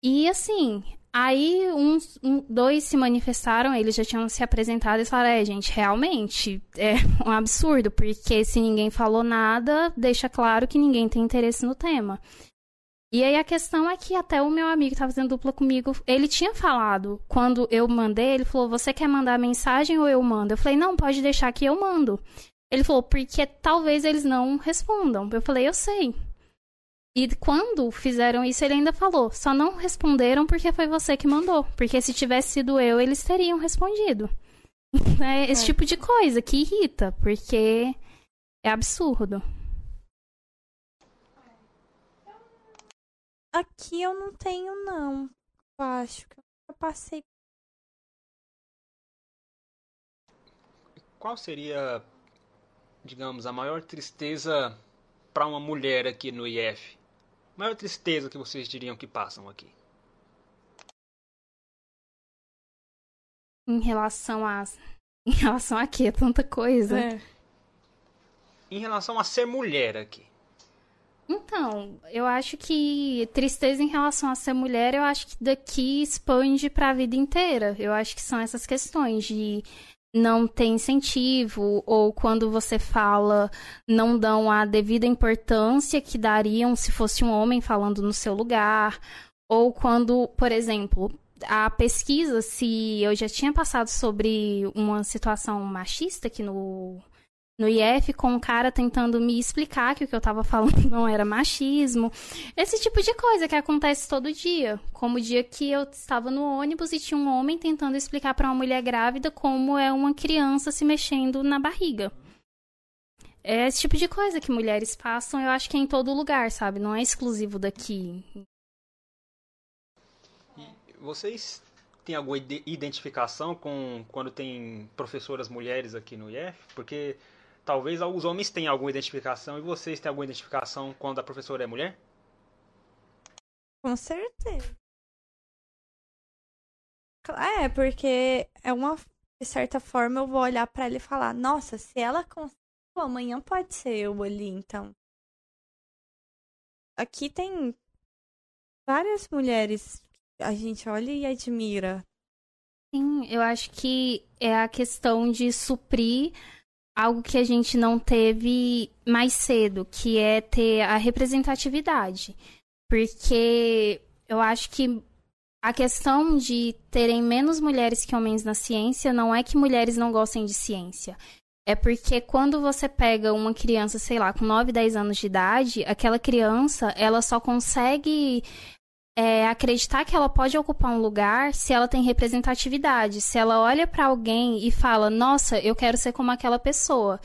B: E assim, aí uns um, dois se manifestaram, eles já tinham se apresentado e falaram: é, gente, realmente é um absurdo, porque se ninguém falou nada, deixa claro que ninguém tem interesse no tema. E aí a questão é que até o meu amigo que estava fazendo dupla comigo, ele tinha falado, quando eu mandei, ele falou: Você quer mandar mensagem ou eu mando? Eu falei: Não, pode deixar que eu mando. Ele falou: Porque talvez eles não respondam. Eu falei: Eu sei. E quando fizeram isso, ele ainda falou: Só não responderam porque foi você que mandou. Porque se tivesse sido eu, eles teriam respondido. É esse
A: É.
B: tipo de coisa que irrita, porque é absurdo.
A: Aqui eu não tenho, não. Eu acho que eu passei.
D: Qual seria, digamos, a maior tristeza para uma mulher aqui no IF? A maior tristeza que vocês diriam que passam aqui?
B: Em relação a. Em relação a quê? Tanta coisa.
A: É.
D: Em relação a ser mulher aqui.
B: Então, eu acho que tristeza em relação a ser mulher, eu acho que daqui expande para a vida inteira. Eu acho que são essas questões de não ter incentivo ou quando você fala não dão a devida importância que dariam se fosse um homem falando no seu lugar. Ou quando, por exemplo, a pesquisa se eu já tinha passado sobre uma situação machista aqui no no IF com um cara tentando me explicar que o que eu estava falando não era machismo. Esse tipo de coisa que acontece todo dia. Como o dia que eu estava no ônibus e tinha um homem tentando explicar para uma mulher grávida como é uma criança se mexendo na barriga. É esse tipo de coisa que mulheres passam, eu acho que é em todo lugar, sabe? Não é exclusivo daqui.
D: Vocês têm alguma identificação com quando tem professoras mulheres aqui no IF? Porque talvez os homens tenham alguma identificação e vocês têm alguma identificação quando a professora é mulher?
A: Com certeza. É, porque é uma. De certa forma, eu vou olhar para ela e falar: nossa, se ela conseguiu, amanhã pode ser eu ali, então. Aqui tem várias mulheres que a gente olha e admira.
B: Sim, eu acho que é a questão de suprir algo que a gente não teve mais cedo, que é ter a representatividade. Porque eu acho que a questão de terem menos mulheres que homens na ciência não é que mulheres não gostem de ciência. É porque quando você pega uma criança, sei lá, com 9, 10 anos de idade, aquela criança, ela só consegue é, acreditar que ela pode ocupar um lugar se ela tem representatividade, se ela olha para alguém e fala, nossa, eu quero ser como aquela pessoa.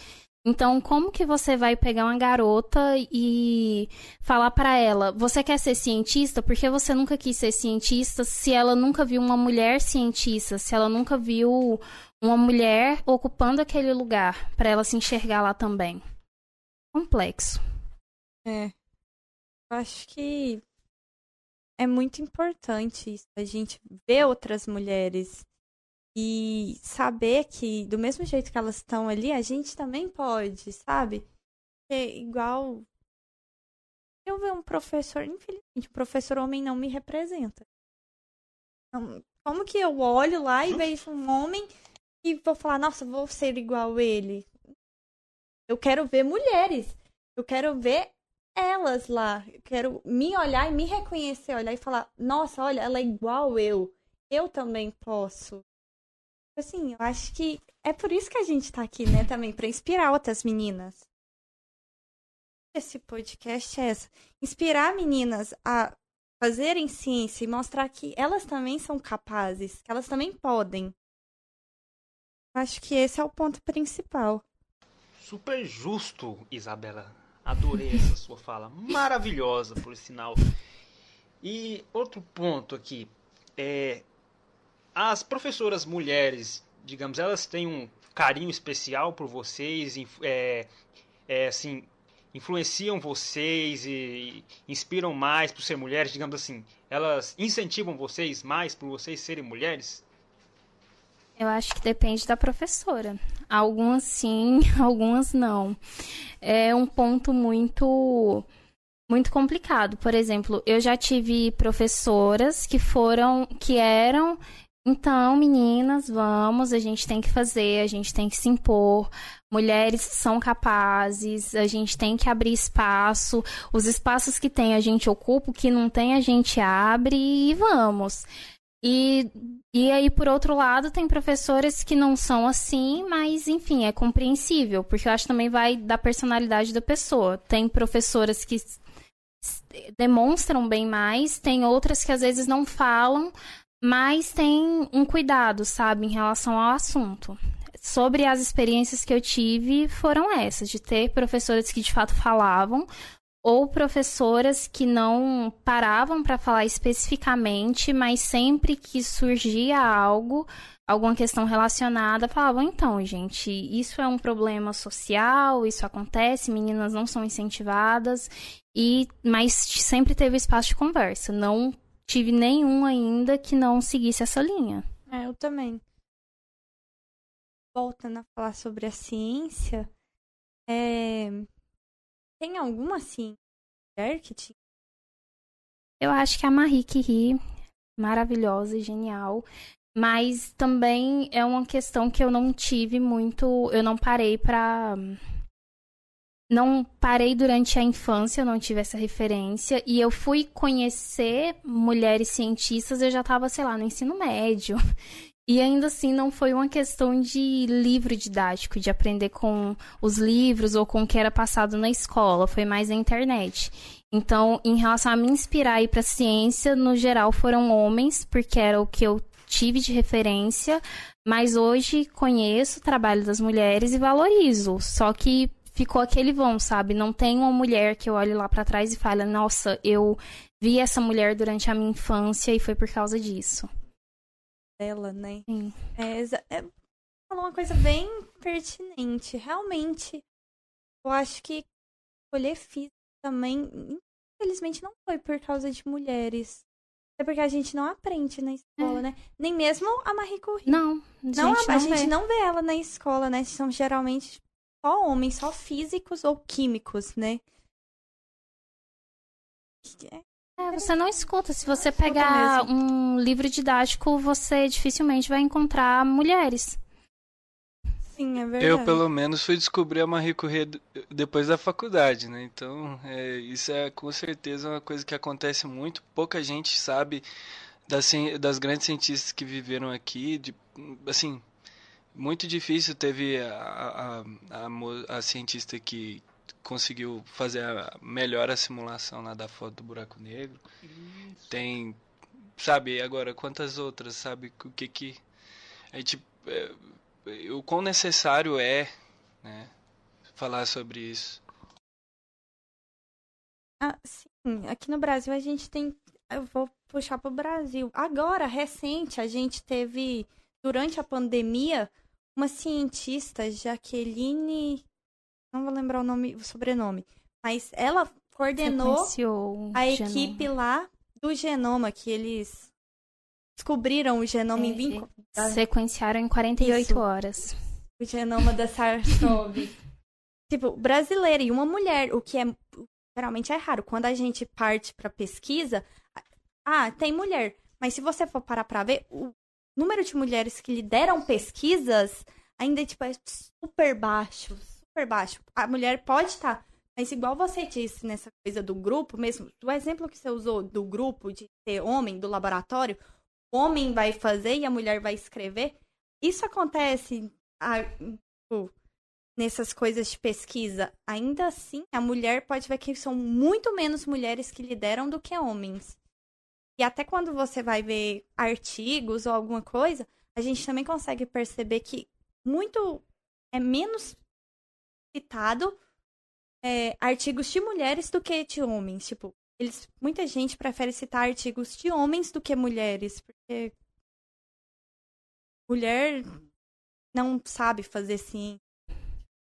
B: Então, como que você vai pegar uma garota e falar para ela, você quer ser cientista? Porque você nunca quis ser cientista se ela nunca viu uma mulher cientista, se ela nunca viu uma mulher ocupando aquele lugar para ela se enxergar lá também. Complexo.
A: É. Acho que é muito importante isso, a gente ver outras mulheres e saber que do mesmo jeito que elas estão ali, a gente também pode, sabe? É igual eu ver um professor, infelizmente, o professor homem não me representa. Então, como que eu olho lá e vejo um homem e vou falar, nossa, vou ser igual ele? Eu quero ver mulheres. Eu quero ver elas lá. Eu quero me olhar e me reconhecer, olhar e falar: nossa, olha, ela é igual eu. Eu também posso. Assim, eu acho que é por isso que a gente tá aqui, né, também, para inspirar outras meninas. Esse podcast é essa. Inspirar meninas a fazerem ciência e mostrar que elas também são capazes, que elas também podem. Acho que esse é o ponto principal.
D: Super justo, Isabela. Adorei essa sua fala. Maravilhosa, por sinal. E outro ponto aqui. É, as professoras mulheres, digamos, elas têm um carinho especial por vocês, é, é, assim, influenciam vocês e inspiram mais por ser mulheres, digamos assim, elas incentivam vocês mais por vocês serem mulheres?
B: Eu acho que depende da professora. Algumas sim, algumas não. É um ponto muito muito complicado. Por exemplo, eu já tive professoras que foram que eram então, meninas, vamos, a gente tem que fazer, a gente tem que se impor. Mulheres são capazes, a gente tem que abrir espaço. Os espaços que tem a gente ocupa, o que não tem a gente abre e vamos. E, e aí, por outro lado, tem professores que não são assim, mas enfim, é compreensível, porque eu acho que também vai da personalidade da pessoa. Tem professoras que demonstram bem mais, tem outras que às vezes não falam, mas tem um cuidado, sabe, em relação ao assunto. Sobre as experiências que eu tive, foram essas, de ter professores que de fato falavam, ou professoras que não paravam para falar especificamente, mas sempre que surgia algo, alguma questão relacionada, falavam: então, gente, isso é um problema social, isso acontece, meninas não são incentivadas, e mas sempre teve espaço de conversa. Não tive nenhum ainda que não seguisse essa linha.
A: É, eu também. Voltando a falar sobre a ciência, é... tem alguma assim mulher que tinha?
B: Eu acho que a Marie Curie, maravilhosa e genial, mas também é uma questão que eu não tive muito, eu não parei para não parei durante a infância, eu não tive essa referência e eu fui conhecer mulheres cientistas, eu já estava, sei lá, no ensino médio. E ainda assim não foi uma questão de livro didático, de aprender com os livros ou com o que era passado na escola, foi mais na internet. Então, em relação a me inspirar e para ciência, no geral foram homens, porque era o que eu tive de referência, mas hoje conheço o trabalho das mulheres e valorizo. Só que ficou aquele vão, sabe? Não tem uma mulher que eu olhe lá para trás e fale: "Nossa, eu vi essa mulher durante a minha infância e foi por causa disso".
A: Dela, né?
B: Sim.
A: É, é, falou uma coisa bem pertinente. Realmente, eu acho que escolher física também, infelizmente, não foi por causa de mulheres. É porque a gente não aprende na escola, é. né? Nem mesmo a Marie Curie.
B: Não,
A: não, a, não a gente não vê ela na escola, né? São geralmente só homens, só físicos ou químicos, né?
B: É, é você não escuta. Se você pegar um livro didático, você dificilmente vai encontrar mulheres.
A: Sim, é verdade.
E: Eu, pelo menos, fui descobrir a Marie Curie depois da faculdade, né? Então, é, isso é com certeza uma coisa que acontece muito. Pouca gente sabe das, das grandes cientistas que viveram aqui. De, assim, muito difícil. Teve a, a, a, a cientista que conseguiu fazer a, melhor a simulação lá da foto do buraco negro. Isso. Tem, sabe, agora quantas outras, sabe? O que que. A gente. É, o quão necessário é né, falar sobre isso.
A: Ah, sim, aqui no Brasil a gente tem. Eu vou puxar para o Brasil. Agora, recente, a gente teve, durante a pandemia, uma cientista, Jaqueline. Não vou lembrar o nome, o sobrenome. Mas ela coordenou a equipe lá do genoma, que eles descobriram o genoma
B: é,
A: em 20...
B: Sequenciaram em 48 Isso. horas.
A: O genoma da SARS-CoV. tipo, brasileira e uma mulher, o que é geralmente é raro. Quando a gente parte para pesquisa, ah, tem mulher. Mas se você for parar para ver, o número de mulheres que lideram pesquisas ainda tipo, é super baixo. Super baixo. A mulher pode estar. Tá, mas igual você disse nessa coisa do grupo mesmo, do exemplo que você usou do grupo de ser homem do laboratório, homem vai fazer e a mulher vai escrever. Isso acontece a, tipo, nessas coisas de pesquisa. Ainda assim, a mulher pode ver que são muito menos mulheres que lideram do que homens. E até quando você vai ver artigos ou alguma coisa, a gente também consegue perceber que muito é menos citado é, artigos de mulheres do que de homens. Tipo, eles, muita gente prefere citar artigos de homens do que mulheres, porque mulher não sabe fazer ciência.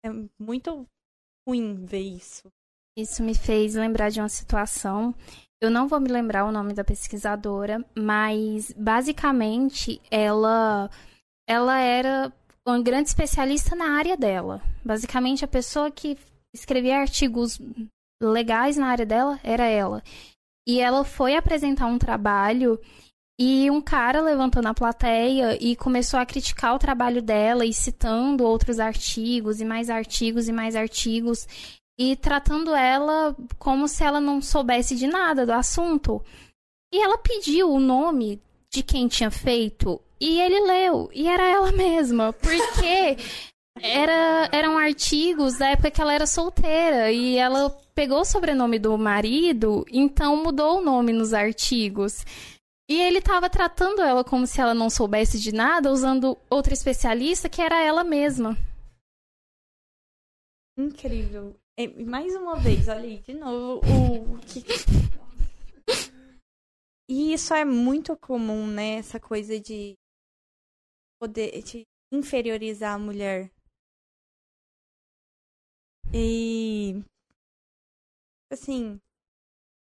A: É muito ruim ver isso.
B: Isso me fez lembrar de uma situação. Eu não vou me lembrar o nome da pesquisadora, mas basicamente ela ela era uma grande especialista na área dela. Basicamente a pessoa que escrevia artigos legais na área dela era ela. E ela foi apresentar um trabalho e um cara levantou na plateia e começou a criticar o trabalho dela e citando outros artigos e mais artigos e mais artigos e tratando ela como se ela não soubesse de nada do assunto. E ela pediu o nome de quem tinha feito e ele leu e era ela mesma, porque era, eram artigos da época que ela era solteira e ela pegou o sobrenome do marido, então mudou o nome nos artigos. E ele estava tratando ela como se ela não soubesse de nada, usando outra especialista que era ela mesma.
A: Incrível. É, mais uma vez, olha aí, de novo, o que. E isso é muito comum, né? Essa coisa de poder de inferiorizar a mulher. E assim,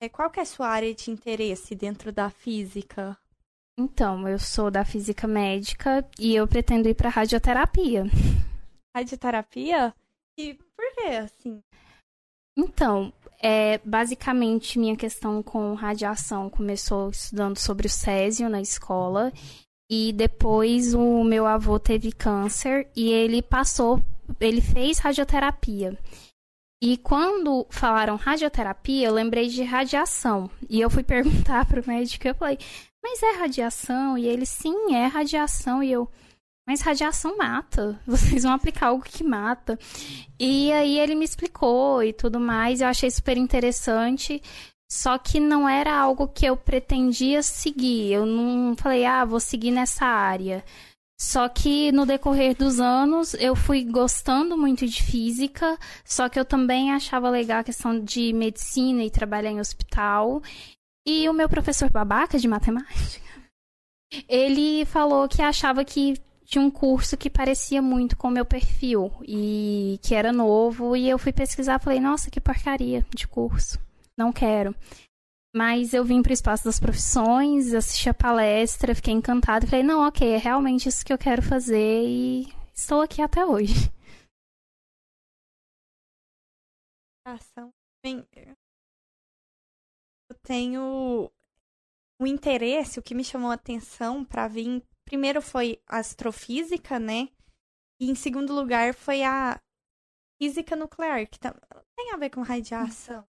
A: é, qual que é a sua área de interesse dentro da física?
B: Então, eu sou da física médica e eu pretendo ir para radioterapia.
A: Radioterapia? E por que assim?
B: Então, é, basicamente minha questão com radiação começou estudando sobre o césio na escola e depois o meu avô teve câncer e ele passou, ele fez radioterapia. E quando falaram radioterapia, eu lembrei de radiação. E eu fui perguntar pro médico, eu falei, mas é radiação? E ele, sim, é radiação. E eu, mas radiação mata. Vocês vão aplicar algo que mata. E aí ele me explicou e tudo mais. Eu achei super interessante. Só que não era algo que eu pretendia seguir. Eu não falei, ah, vou seguir nessa área. Só que no decorrer dos anos eu fui gostando muito de física, só que eu também achava legal a questão de medicina e trabalhar em hospital. E o meu professor babaca de matemática, ele falou que achava que de um curso que parecia muito com o meu perfil e que era novo. E eu fui pesquisar falei, nossa, que porcaria de curso. Não quero. Mas eu vim para o espaço das profissões, assisti a palestra, fiquei encantada falei, não, ok, é realmente isso que eu quero fazer e estou aqui até hoje.
A: Ação. Eu tenho um interesse, o que me chamou a atenção para vir primeiro foi a astrofísica, né? E em segundo lugar foi a física nuclear, que tem a ver com radiação.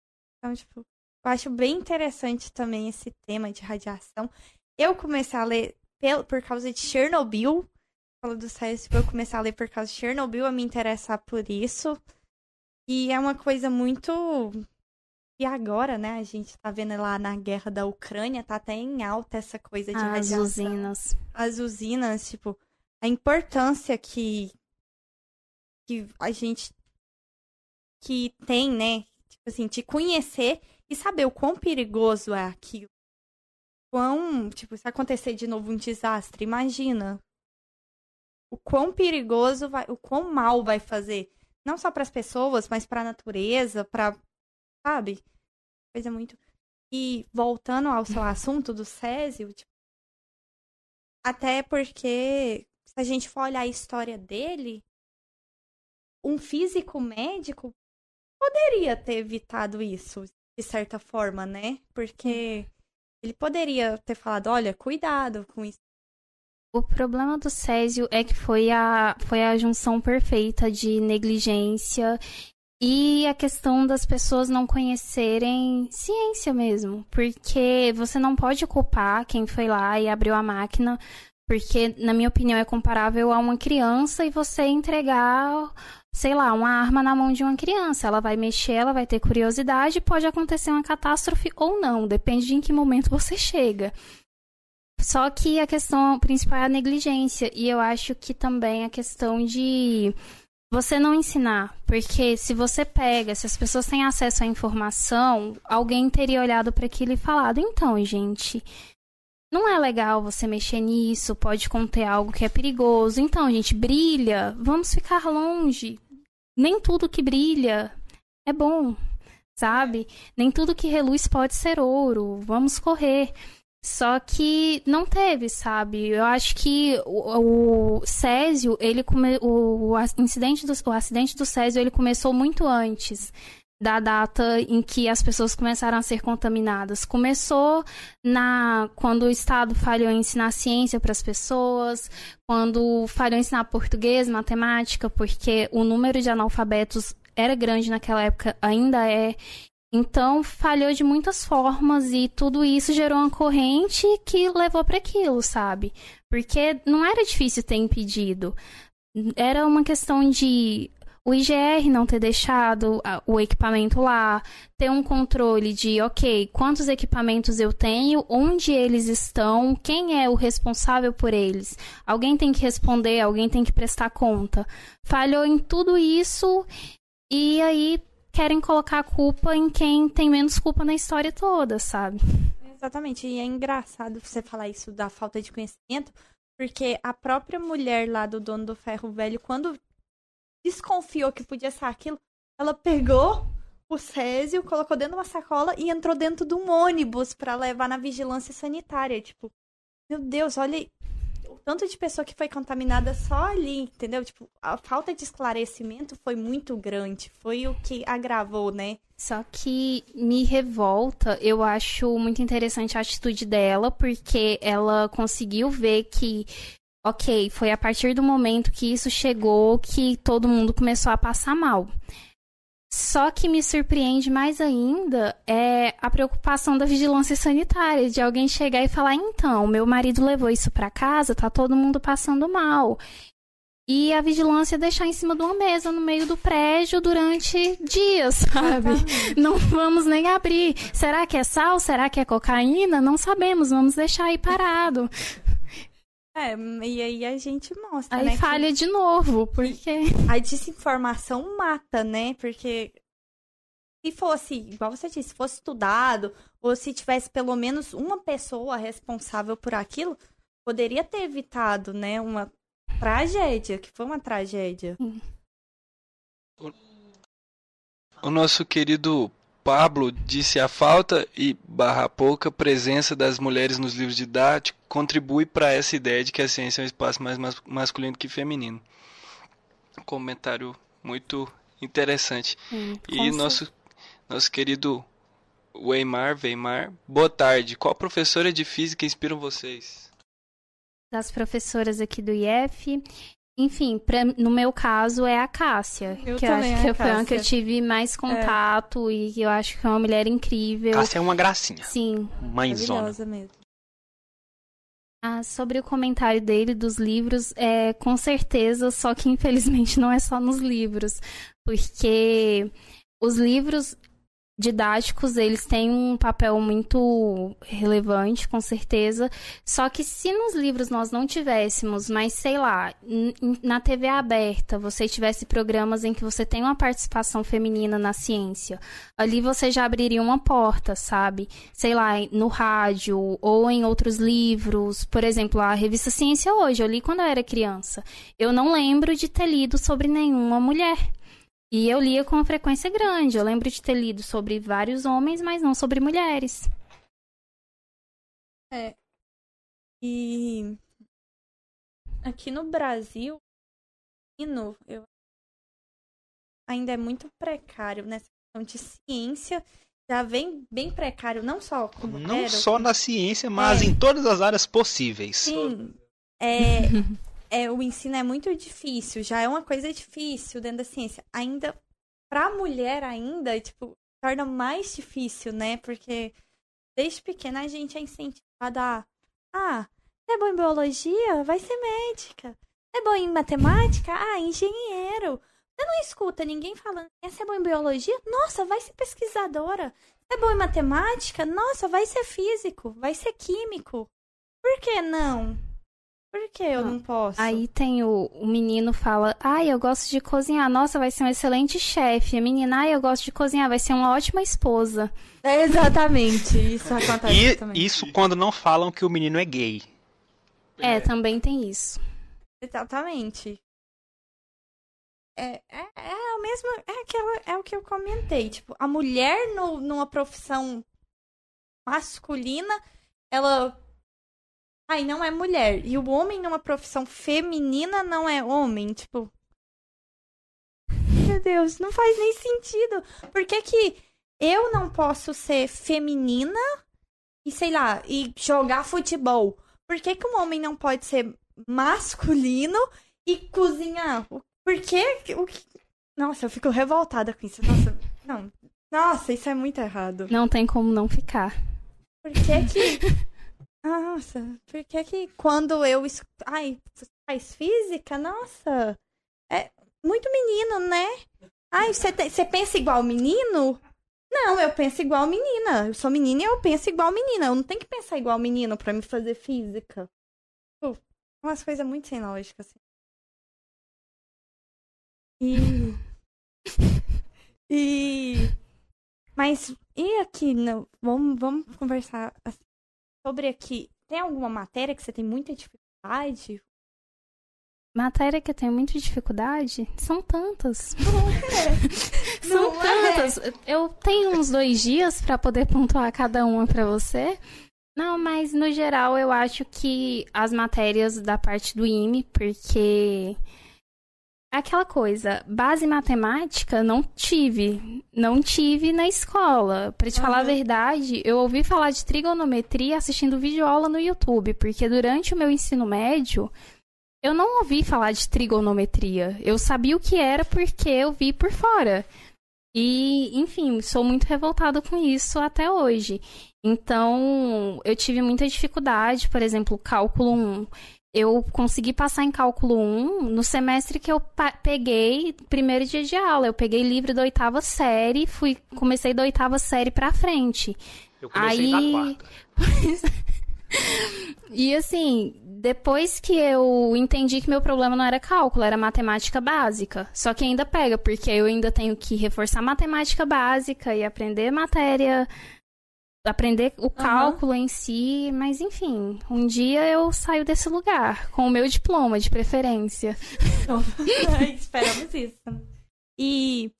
A: Então, tipo, eu acho bem interessante também esse tema de radiação. Eu comecei a ler por causa de Chernobyl. Falo do Césio, eu comecei a ler por causa de Chernobyl, a me interessar por isso. E é uma coisa muito. E agora, né? A gente tá vendo lá na guerra da Ucrânia, tá até em alta essa coisa de
B: As
A: radiação.
B: usinas.
A: As usinas, tipo, a importância que, que a gente que tem, né? Assim, de conhecer e saber o quão perigoso é aquilo. Quão, tipo, se acontecer de novo um desastre, imagina o quão perigoso vai, o quão mal vai fazer, não só para as pessoas, mas para a natureza, para, sabe? Coisa muito. E voltando ao seu assunto do Césio, tipo, até porque se a gente for olhar a história dele, um físico médico poderia ter evitado isso, de certa forma, né? Porque ele poderia ter falado, olha, cuidado com isso.
B: O problema do Césio é que foi a, foi a junção perfeita de negligência e a questão das pessoas não conhecerem ciência mesmo. Porque você não pode culpar quem foi lá e abriu a máquina, porque, na minha opinião, é comparável a uma criança e você entregar sei lá, uma arma na mão de uma criança. Ela vai mexer, ela vai ter curiosidade, pode acontecer uma catástrofe ou não, depende de em que momento você chega. Só que a questão principal é a negligência, e eu acho que também a questão de você não ensinar, porque se você pega, se as pessoas têm acesso à informação, alguém teria olhado para aquilo e falado: então, gente, não é legal você mexer nisso, pode conter algo que é perigoso. Então, gente, brilha, vamos ficar longe nem tudo que brilha é bom, sabe? Nem tudo que reluz pode ser ouro. Vamos correr. Só que não teve, sabe? Eu acho que o, o Césio, ele come, o, o incidente do o acidente do Césio, ele começou muito antes da data em que as pessoas começaram a ser contaminadas. Começou na quando o Estado falhou em ensinar ciência para as pessoas, quando falhou em ensinar português, matemática, porque o número de analfabetos era grande naquela época, ainda é. Então, falhou de muitas formas e tudo isso gerou uma corrente que levou para aquilo, sabe? Porque não era difícil ter impedido. Era uma questão de o IGR não ter deixado o equipamento lá, ter um controle de, ok, quantos equipamentos eu tenho, onde eles estão, quem é o responsável por eles. Alguém tem que responder, alguém tem que prestar conta. Falhou em tudo isso e aí querem colocar a culpa em quem tem menos culpa na história toda, sabe?
A: Exatamente. E é engraçado você falar isso da falta de conhecimento, porque a própria mulher lá do dono do ferro velho, quando desconfiou que podia ser aquilo, ela pegou o Césio, colocou dentro de uma sacola e entrou dentro de um ônibus para levar na vigilância sanitária. Tipo, meu Deus, olha o tanto de pessoa que foi contaminada só ali, entendeu? Tipo, a falta de esclarecimento foi muito grande. Foi o que agravou, né?
B: Só que me revolta, eu acho muito interessante a atitude dela, porque ela conseguiu ver que, ok, foi a partir do momento que isso chegou que todo mundo começou a passar mal. Só que me surpreende mais ainda é a preocupação da vigilância sanitária, de alguém chegar e falar: então, meu marido levou isso para casa, tá todo mundo passando mal. E a vigilância deixar em cima de uma mesa no meio do prédio durante dias, sabe? Não vamos nem abrir. Será que é sal? Será que é cocaína? Não sabemos, vamos deixar aí parado.
A: É, e aí a gente mostra,
B: aí
A: né?
B: falha de novo, porque.
A: A desinformação mata, né? Porque se fosse, igual você disse, se fosse estudado, ou se tivesse pelo menos uma pessoa responsável por aquilo, poderia ter evitado, né? Uma tragédia, que foi uma tragédia.
E: O, o nosso querido Pablo disse a falta e barra pouca presença das mulheres nos livros didáticos contribui para essa ideia de que a ciência é um espaço mais masculino que feminino. Um comentário muito interessante.
B: Hum,
E: e nosso nosso querido Weimar, Weimar, boa tarde. Qual professora de física inspiram vocês?
B: Das professoras aqui do IF, enfim, pra, no meu caso é a Cássia,
A: Eu
B: que eu acho que
A: a
B: foi a que eu.
A: É.
B: tive mais contato e que eu acho que é uma mulher incrível.
D: Cássia é uma gracinha.
B: Sim.
D: Mãezona.
A: Maravilhosa mesmo.
B: Ah, sobre o comentário dele dos livros, é com certeza, só que infelizmente não é só nos livros, porque os livros didáticos, eles têm um papel muito relevante, com certeza. Só que se nos livros nós não tivéssemos, mas sei lá, na TV aberta, você tivesse programas em que você tem uma participação feminina na ciência, ali você já abriria uma porta, sabe? Sei lá, no rádio ou em outros livros. Por exemplo, a revista Ciência Hoje, eu li quando eu era criança. Eu não lembro de ter lido sobre nenhuma mulher. E eu lia com uma frequência grande. Eu lembro de ter lido sobre vários homens, mas não sobre mulheres.
A: E aqui no Brasil, ensino, eu ainda é muito precário nessa questão de ciência. Já vem bem precário, não só como
D: Não
A: era,
D: só na ciência, mas
A: É.
D: em todas as áreas possíveis.
A: Sim, é, é, o ensino é muito difícil, já é uma coisa difícil dentro da ciência. Ainda, pra mulher ainda, tipo, torna mais difícil, né? Porque desde pequena a gente é incentivada a, ah, você é bom em biologia? Vai ser médica. Você é bom em matemática? Ah, engenheiro. Você não escuta ninguém falando, quer ser bom em biologia? Nossa, vai ser pesquisadora. Você é bom em matemática? Nossa, vai ser físico, vai ser químico. Por que não? Por que eu
B: Ah,
A: não posso?
B: Aí tem o, o menino fala: Ai, eu gosto de cozinhar. Nossa, vai ser um excelente chefe. A menina, ai, eu gosto de cozinhar. Vai ser uma ótima esposa.
A: É exatamente, isso acontece
D: E
A: também.
D: isso quando não falam que o menino é gay.
B: É, também tem isso.
A: Exatamente. É, é, é o mesmo. É, aquela, é o que eu comentei. Tipo, a mulher no, numa profissão masculina, ela. Ai, não é mulher. E o homem numa profissão feminina não é homem. Tipo. Meu Deus, não faz nem sentido. Por que, que eu não posso ser feminina e, sei lá, e jogar futebol? Por que, que um homem não pode ser masculino e cozinhar? Por que, que- o que... Nossa, eu fico revoltada com isso. Nossa, não. Nossa, isso é muito errado.
B: Não tem como não ficar.
A: Por que que... Nossa, por que quando eu... Ai, faz física? Nossa, é muito menino, né? Ai, você, te- pensa igual menino? Não, eu penso igual menina. Eu sou menina e eu penso igual menina. Eu não tenho que pensar igual menino pra me fazer física. Pô, umas coisas muito sem lógica, assim. E... E. Mas, e aqui? No... Vamos, vamos conversar assim, sobre aqui. Tem alguma matéria que você tem muita dificuldade?
B: Matéria que eu tenho muita dificuldade? São tantas.
A: Não é.
B: São
A: Não é.
B: tantas. Eu tenho uns dois dias pra poder pontuar cada uma pra você. Não, mas no geral eu acho que as matérias da parte do IME, porque é aquela coisa, base matemática não tive, não tive na escola. Pra te falar a verdade, eu ouvi falar de trigonometria assistindo videoaula no YouTube, porque durante o meu ensino médio eu não ouvi falar de trigonometria. Eu sabia o que era porque eu vi por fora. E, enfim, sou muito revoltada com isso até hoje. Então, eu tive muita dificuldade, por exemplo, cálculo 1. Eu consegui passar em cálculo 1 no semestre que eu peguei primeiro dia de aula. Eu peguei livro da oitava série, fui comecei da oitava série pra frente.
D: Eu comecei
B: Aí-
D: da quarta.
B: E assim, depois que eu entendi que meu problema não era cálculo, era matemática básica. Só que ainda pega, porque eu ainda tenho que reforçar matemática básica e aprender matéria, aprender o cálculo em si, mas enfim, um dia eu saio desse lugar com o meu diploma de preferência.
A: Esperamos isso. E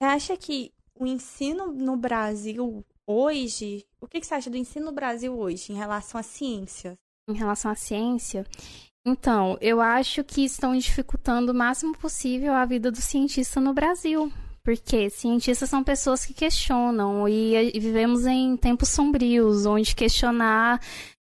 A: você acha que o ensino no Brasil hoje. O que que você acha do ensino no Brasil hoje em relação à ciência?
B: em relação à ciência. Então, eu acho que estão dificultando o máximo possível a vida do cientista no Brasil. Porque cientistas são pessoas que questionam e, vivemos em tempos sombrios, onde questionar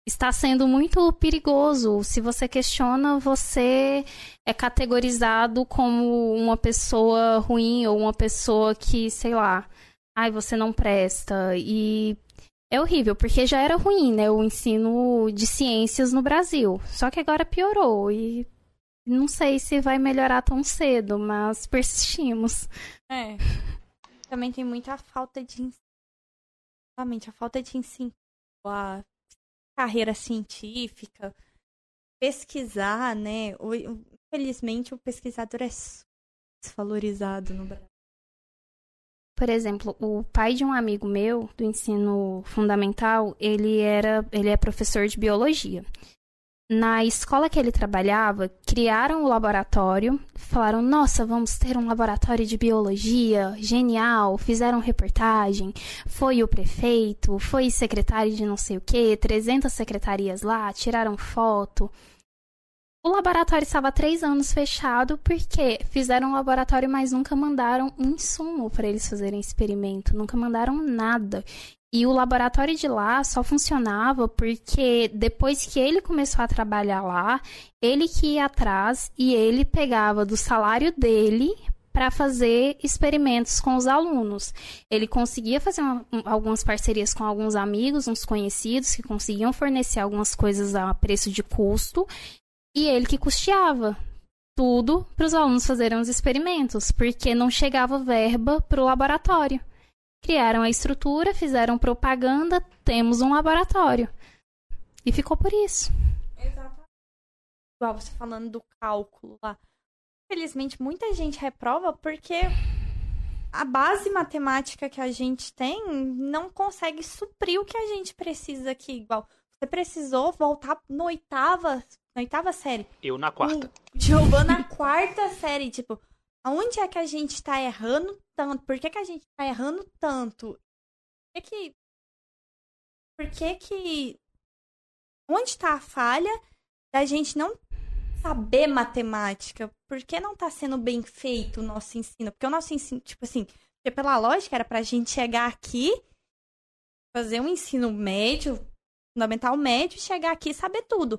B: está sendo muito perigoso. Se você questiona, você é categorizado como uma pessoa ruim ou uma pessoa que, sei lá, ai, você não presta. E é horrível, porque já era ruim, né, o ensino de ciências no Brasil. Só que agora piorou e não sei se vai melhorar tão cedo, mas persistimos.
A: É. Também tem muita falta de. Realmente, a falta de ensino. A carreira científica. Pesquisar, né? Infelizmente, o pesquisador é desvalorizado no Brasil.
B: Por exemplo, o pai de um amigo meu do ensino fundamental, ele era, ele é professor de biologia. Na escola que ele trabalhava, criaram o laboratório, falaram: "Nossa, vamos ter um laboratório de biologia, genial". Fizeram reportagem, foi o prefeito, foi secretário de não sei o quê, 300 secretarias lá, tiraram foto. O laboratório estava três anos fechado porque fizeram um laboratório, mas nunca mandaram um insumo para eles fazerem experimento, nunca mandaram nada. E o laboratório de lá só funcionava porque depois que ele começou a trabalhar lá, ele que ia atrás e ele pegava do salário dele para fazer experimentos com os alunos. Ele conseguia fazer uma- um- algumas parcerias com alguns amigos, uns conhecidos que conseguiam fornecer algumas coisas a preço de custo e ele que custeava tudo para os alunos fazerem os experimentos, porque não chegava verba para o laboratório. Criaram a estrutura, fizeram propaganda, temos um laboratório. E ficou por isso.
A: Exatamente. Igual você falando do cálculo lá. Infelizmente, muita gente reprova porque a base matemática que a gente tem não consegue suprir o que a gente precisa aqui. Igual, você precisou voltar na oitava, na oitava série.
D: Eu na quarta.
A: Giovanna na quarta série, tipo, aonde é que a gente tá errando tanto? Por que, que a gente tá errando tanto? Por que que. Por que que. Onde tá a falha da gente não saber matemática? Por que não tá sendo bem feito o nosso ensino? Porque o nosso ensino, tipo assim, porque pela lógica era pra gente chegar aqui, fazer um ensino médio, fundamental médio, chegar aqui e saber tudo.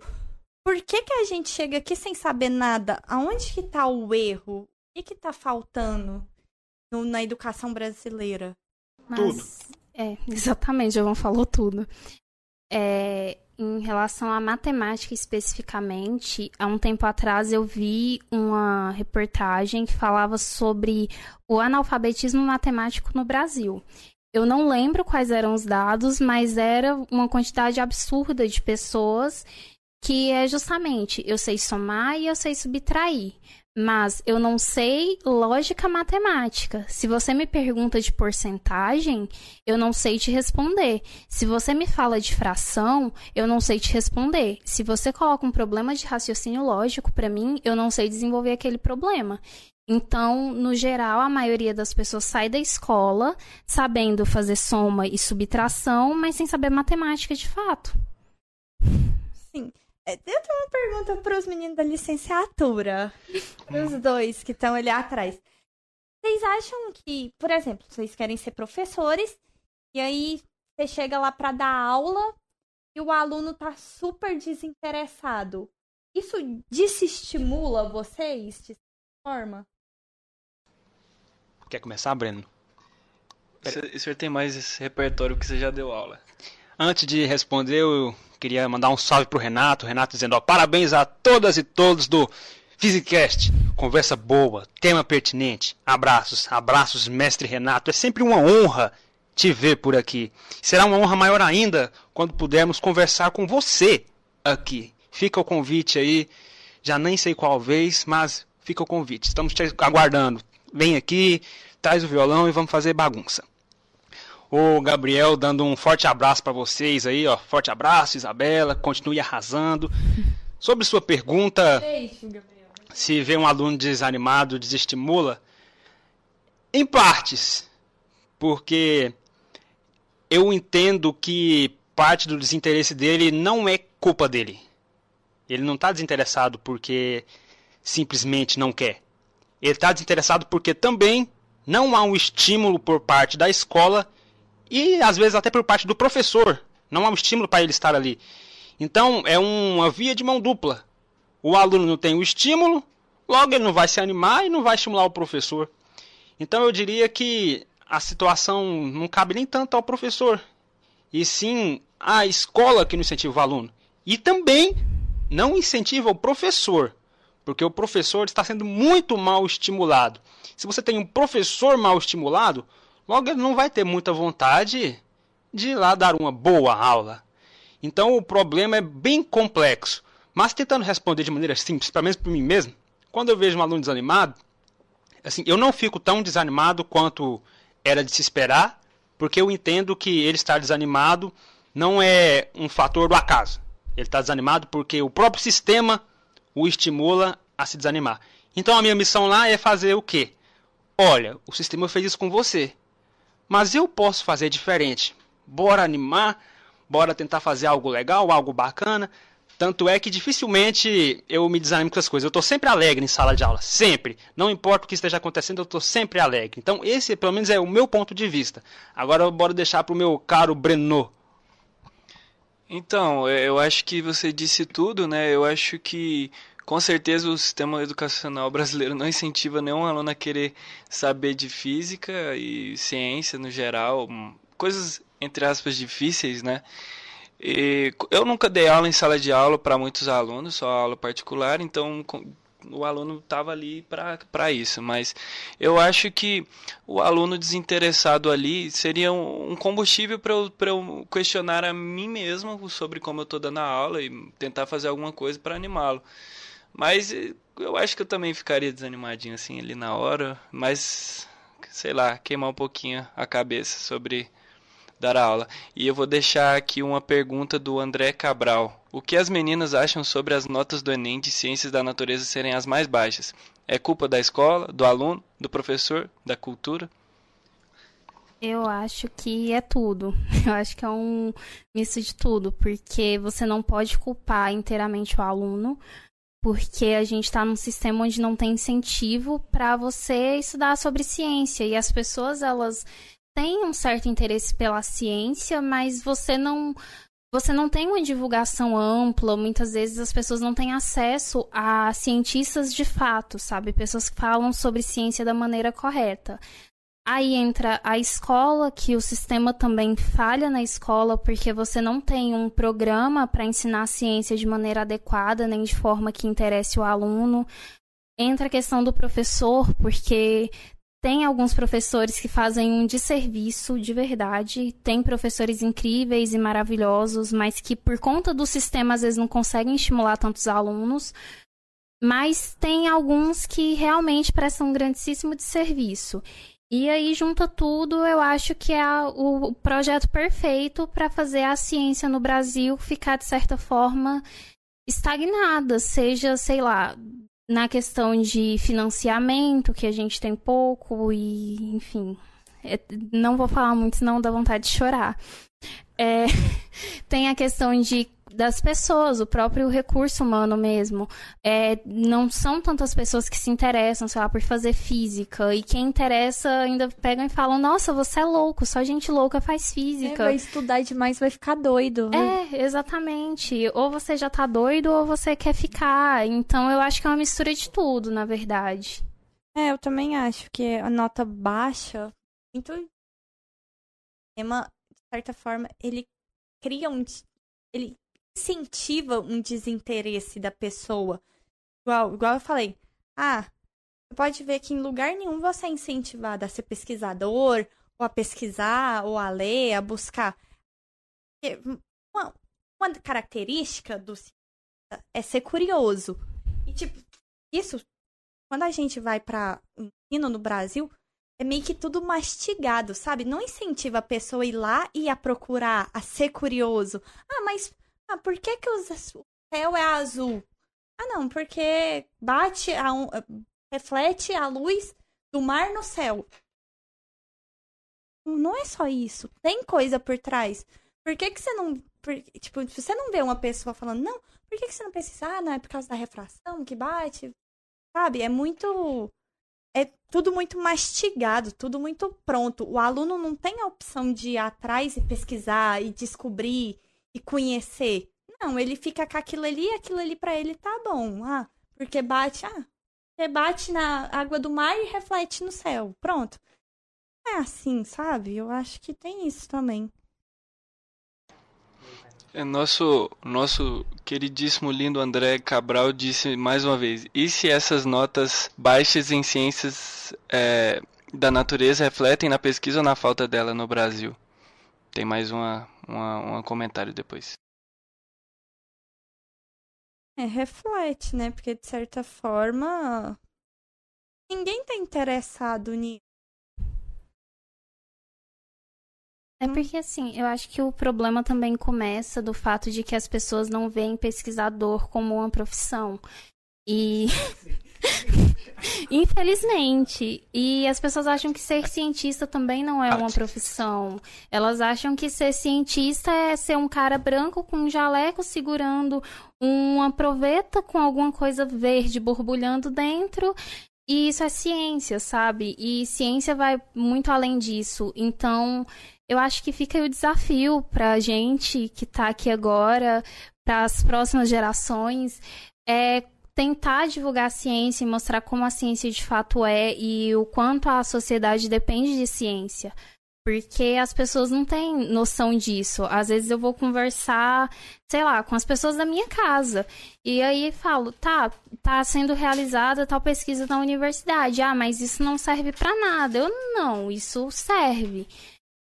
A: Por que, que a gente chega aqui sem saber nada? Aonde que tá o erro? O que que tá faltando no- na educação brasileira?
B: Mas, É, exatamente, Giovanni falou tudo. É, em relação à matemática especificamente, há um tempo atrás eu vi uma reportagem que falava sobre o analfabetismo matemático no Brasil. Eu não lembro quais eram os dados, mas era uma quantidade absurda de pessoas que é justamente eu sei somar e eu sei subtrair. Mas eu não sei lógica matemática. Se você me pergunta de porcentagem, eu não sei te responder. Se você me fala de fração, eu não sei te responder. Se você coloca um problema de raciocínio lógico para mim, eu não sei desenvolver aquele problema. Então, no geral, a maioria das pessoas sai da escola sabendo fazer soma e subtração, mas sem saber matemática de fato.
A: É, eu tenho uma pergunta para os meninos da licenciatura. Os dois que estão ali atrás. Vocês acham que, por exemplo, vocês querem ser professores e aí você chega lá para dar aula e o aluno tá super desinteressado. Isso desestimula vocês de forma?
D: Quer começar, Breno?
E: O senhor tem mais esse repertório que você já deu aula.
D: Antes de responder, eu Queria mandar um salve pro Renato. Renato dizendo, ó, parabéns a todas e todos do Physicast. Conversa boa, tema pertinente. Abraços, abraços, mestre Renato. É sempre uma honra te ver por aqui. Será uma honra maior ainda quando pudermos conversar com você aqui. Fica o convite aí. Já nem sei qual vez, mas fica o convite. Estamos te aguardando. Vem aqui, traz o violão e vamos fazer bagunça. O Gabriel dando um forte abraço para vocês aí, ó. Forte abraço, Isabela. Continue arrasando. Sobre sua pergunta, se vê um aluno desanimado, desestimula, em partes, porque eu entendo que parte do desinteresse dele não é culpa dele. Ele não está desinteressado porque simplesmente não quer. Ele está desinteressado porque também não há um estímulo por parte da escola e às vezes até por parte do professor. Não há um estímulo para ele estar ali. Então é uma via de mão dupla. O aluno não tem o estímulo, logo ele não vai se animar e não vai estimular o professor. Então eu diria que a situação não cabe nem tanto ao professor, e sim à escola que não incentiva o aluno. E também não incentiva o professor, porque o professor está sendo muito mal estimulado. Se você tem um professor mal estimulado, Logo, ele não vai ter muita vontade de ir lá dar uma boa aula. Então, o problema é bem complexo. Mas tentando responder de maneira simples, pelo menos para mim mesmo, quando eu vejo um aluno desanimado, assim, eu não fico tão desanimado quanto era de se esperar, porque eu entendo que ele estar desanimado não é um fator do acaso. Ele está desanimado porque o próprio sistema o estimula a se desanimar. Então a minha missão lá é fazer o quê? Olha, o sistema fez isso com você. Mas eu posso fazer diferente. Bora animar, bora tentar fazer algo legal, algo bacana. Tanto é que dificilmente eu me desanimo com essas coisas. Eu estou sempre alegre em sala de aula, sempre. Não importa o que esteja acontecendo, eu estou sempre alegre. Então esse, pelo menos, é o meu ponto de vista. Agora bora deixar para o meu caro Breno.
E: Então, eu acho que você disse tudo, né? Eu acho que com certeza o sistema educacional brasileiro não incentiva nenhum aluno a querer saber de física e ciência no geral, coisas entre aspas difíceis, né? E eu nunca dei aula em sala de aula para muitos alunos, só aula particular, então o aluno estava ali para isso, mas eu acho que o aluno desinteressado ali seria um, um combustível para eu, eu questionar a mim mesmo sobre como eu estou dando a aula e tentar fazer alguma coisa para animá-lo. Mas eh, eu acho que eu também ficaria desanimadinho assim ali na hora, mas sei lá, queimar um pouquinho a cabeça sobre dar aula. E eu vou deixar aqui uma pergunta do André Cabral. O que as meninas acham sobre as notas do Enem de Ciências da Natureza serem as mais baixas? É culpa da escola, do aluno, do professor, da cultura?
B: Eu acho que é tudo. Eu acho que é um misto de tudo, porque você não pode culpar inteiramente o aluno, porque a gente está num sistema onde não tem incentivo para você estudar sobre ciência e as pessoas elas têm um certo interesse pela ciência, mas você não você não tem uma divulgação ampla, muitas vezes as pessoas não têm acesso a cientistas de fato, sabe? Pessoas que falam sobre ciência da maneira correta. Aí entra a escola, que o sistema também falha na escola, porque você não tem um programa para ensinar a ciência de maneira adequada, nem de forma que interesse o aluno. Entra a questão do professor, porque tem alguns professores que fazem um desserviço de verdade. Tem professores incríveis e maravilhosos, mas que por conta do sistema às vezes não conseguem estimular tantos alunos. mas tem alguns que realmente prestam um grandíssimo de serviço. E aí junta tudo, eu acho que é o projeto perfeito para fazer a ciência no Brasil ficar de certa forma estagnada, seja, sei lá, na questão de financiamento, que a gente tem pouco e, enfim, é, não vou falar muito, senão dá vontade de chorar. É, tem a questão de das pessoas, o próprio recurso humano mesmo. É, não são tantas pessoas que se interessam, sei lá, por fazer física. E quem interessa ainda pegam e falam, nossa, você é louco, só gente louca faz física. É,
A: vai estudar demais, vai ficar doido.
B: É, exatamente. Ou você já tá doido ou você quer ficar. Então eu acho que é uma mistura de tudo, na verdade.
A: É, eu também acho que a nota baixa, muito. De certa forma, ele cria um. Ele incentiva um desinteresse da pessoa. Igual, igual eu falei. Ah, você pode ver que em lugar nenhum você é incentivado a ser pesquisador, ou a pesquisar, ou a ler, a buscar. Uma, uma característica do é ser curioso. E, tipo, isso, quando a gente vai para ensino no Brasil, é meio que tudo mastigado, sabe? Não incentiva a pessoa a ir lá e a procurar, a ser curioso. Ah, mas ah, por que, que o céu é azul? Ah, não, porque bate, a, reflete a luz do mar no céu. Não é só isso. Tem coisa por trás. Por que, que você não. Por, tipo, você não vê uma pessoa falando, não, por que, que você não pensa, ah, não, é por causa da refração que bate? Sabe? É muito. É tudo muito mastigado, tudo muito pronto. O aluno não tem a opção de ir atrás e pesquisar e descobrir e conhecer. Não, ele fica com aquilo ali e aquilo ali para ele tá bom. Ah, porque bate, ah, bate na água do mar e reflete no céu. Pronto. É assim, sabe? Eu acho que tem isso também.
E: É, nosso, nosso queridíssimo lindo André Cabral disse mais uma vez: e se essas notas baixas em ciências é, da natureza refletem na pesquisa ou na falta dela no Brasil? Tem mais uma, um comentário depois.
A: É, reflete, né? Porque de certa forma ninguém tá interessado nisso.
B: É porque assim, eu acho que o problema também começa do fato de que as pessoas não veem pesquisador como uma profissão. E Infelizmente. E as pessoas acham que ser cientista também não é uma profissão. Elas acham que ser cientista é ser um cara branco com um jaleco segurando uma proveta com alguma coisa verde borbulhando dentro. E isso é ciência, sabe? E ciência vai muito além disso. Então, eu acho que fica aí o desafio pra gente que tá aqui agora, para as próximas gerações, é tentar divulgar a ciência e mostrar como a ciência de fato é e o quanto a sociedade depende de ciência. Porque as pessoas não têm noção disso. Às vezes eu vou conversar, sei lá, com as pessoas da minha casa. E aí falo, tá, tá sendo realizada tal pesquisa na universidade. Ah, mas isso não serve para nada. Eu não, isso serve.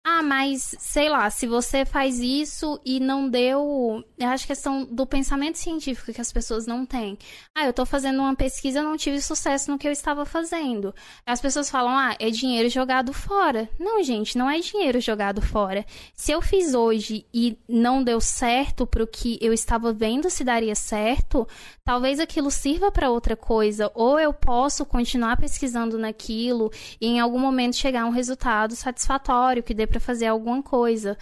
B: Ah, mas sei lá, se você faz isso e não deu. Eu acho que questão do pensamento científico que as pessoas não têm. Ah, eu tô fazendo uma pesquisa e não tive sucesso no que eu estava fazendo. As pessoas falam, ah, é dinheiro jogado fora. Não, gente, não é dinheiro jogado fora. Se eu fiz hoje e não deu certo pro que eu estava vendo se daria certo, talvez aquilo sirva para outra coisa. Ou eu posso continuar pesquisando naquilo e em algum momento chegar a um resultado satisfatório que dê pra para fazer alguma coisa.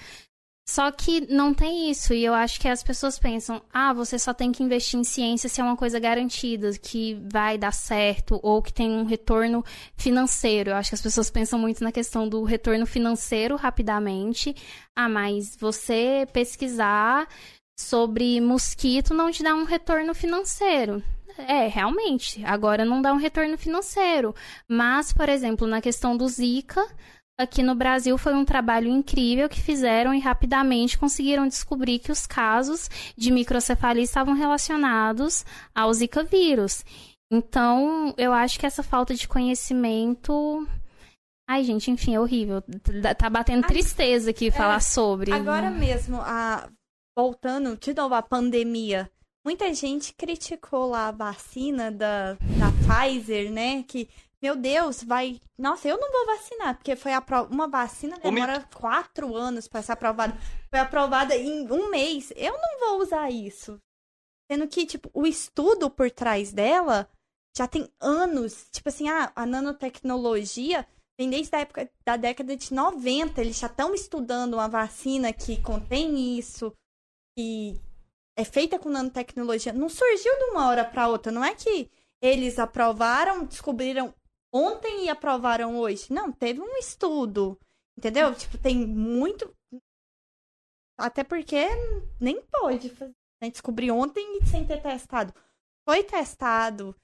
B: Só que não tem isso, e eu acho que as pessoas pensam: ah, você só tem que investir em ciência se é uma coisa garantida, que vai dar certo, ou que tem um retorno financeiro. Eu acho que as pessoas pensam muito na questão do retorno financeiro rapidamente. Ah, mas você pesquisar sobre mosquito não te dá um retorno financeiro. É, realmente, agora não dá um retorno financeiro. Mas, por exemplo, na questão do Zika, aqui no Brasil foi um trabalho incrível que fizeram e rapidamente conseguiram descobrir que os casos de microcefalia estavam relacionados ao Zika vírus. Então, eu acho que essa falta de conhecimento. Ai, gente, enfim, é horrível. Tá batendo tristeza aqui é, falar sobre.
A: Agora mesmo, a... voltando de novo à pandemia. muita gente criticou lá a vacina da, da Pfizer, né? Que, meu Deus, vai. Nossa, eu não vou vacinar, porque foi apro... uma vacina demora quatro anos para ser aprovada. Foi aprovada em um mês. Eu não vou usar isso. Sendo que, tipo, o estudo por trás dela já tem anos. Tipo assim, ah, a nanotecnologia vem desde a época da década de 90. Eles já estão estudando uma vacina que contém isso, que é feita com nanotecnologia. Não surgiu de uma hora para outra. Não é que eles aprovaram, descobriram ontem e aprovaram hoje. Não, teve um estudo. Entendeu? Tipo, tem muito. Até porque nem pode fazer, né? descobrir ontem sem ter testado. Foi testado.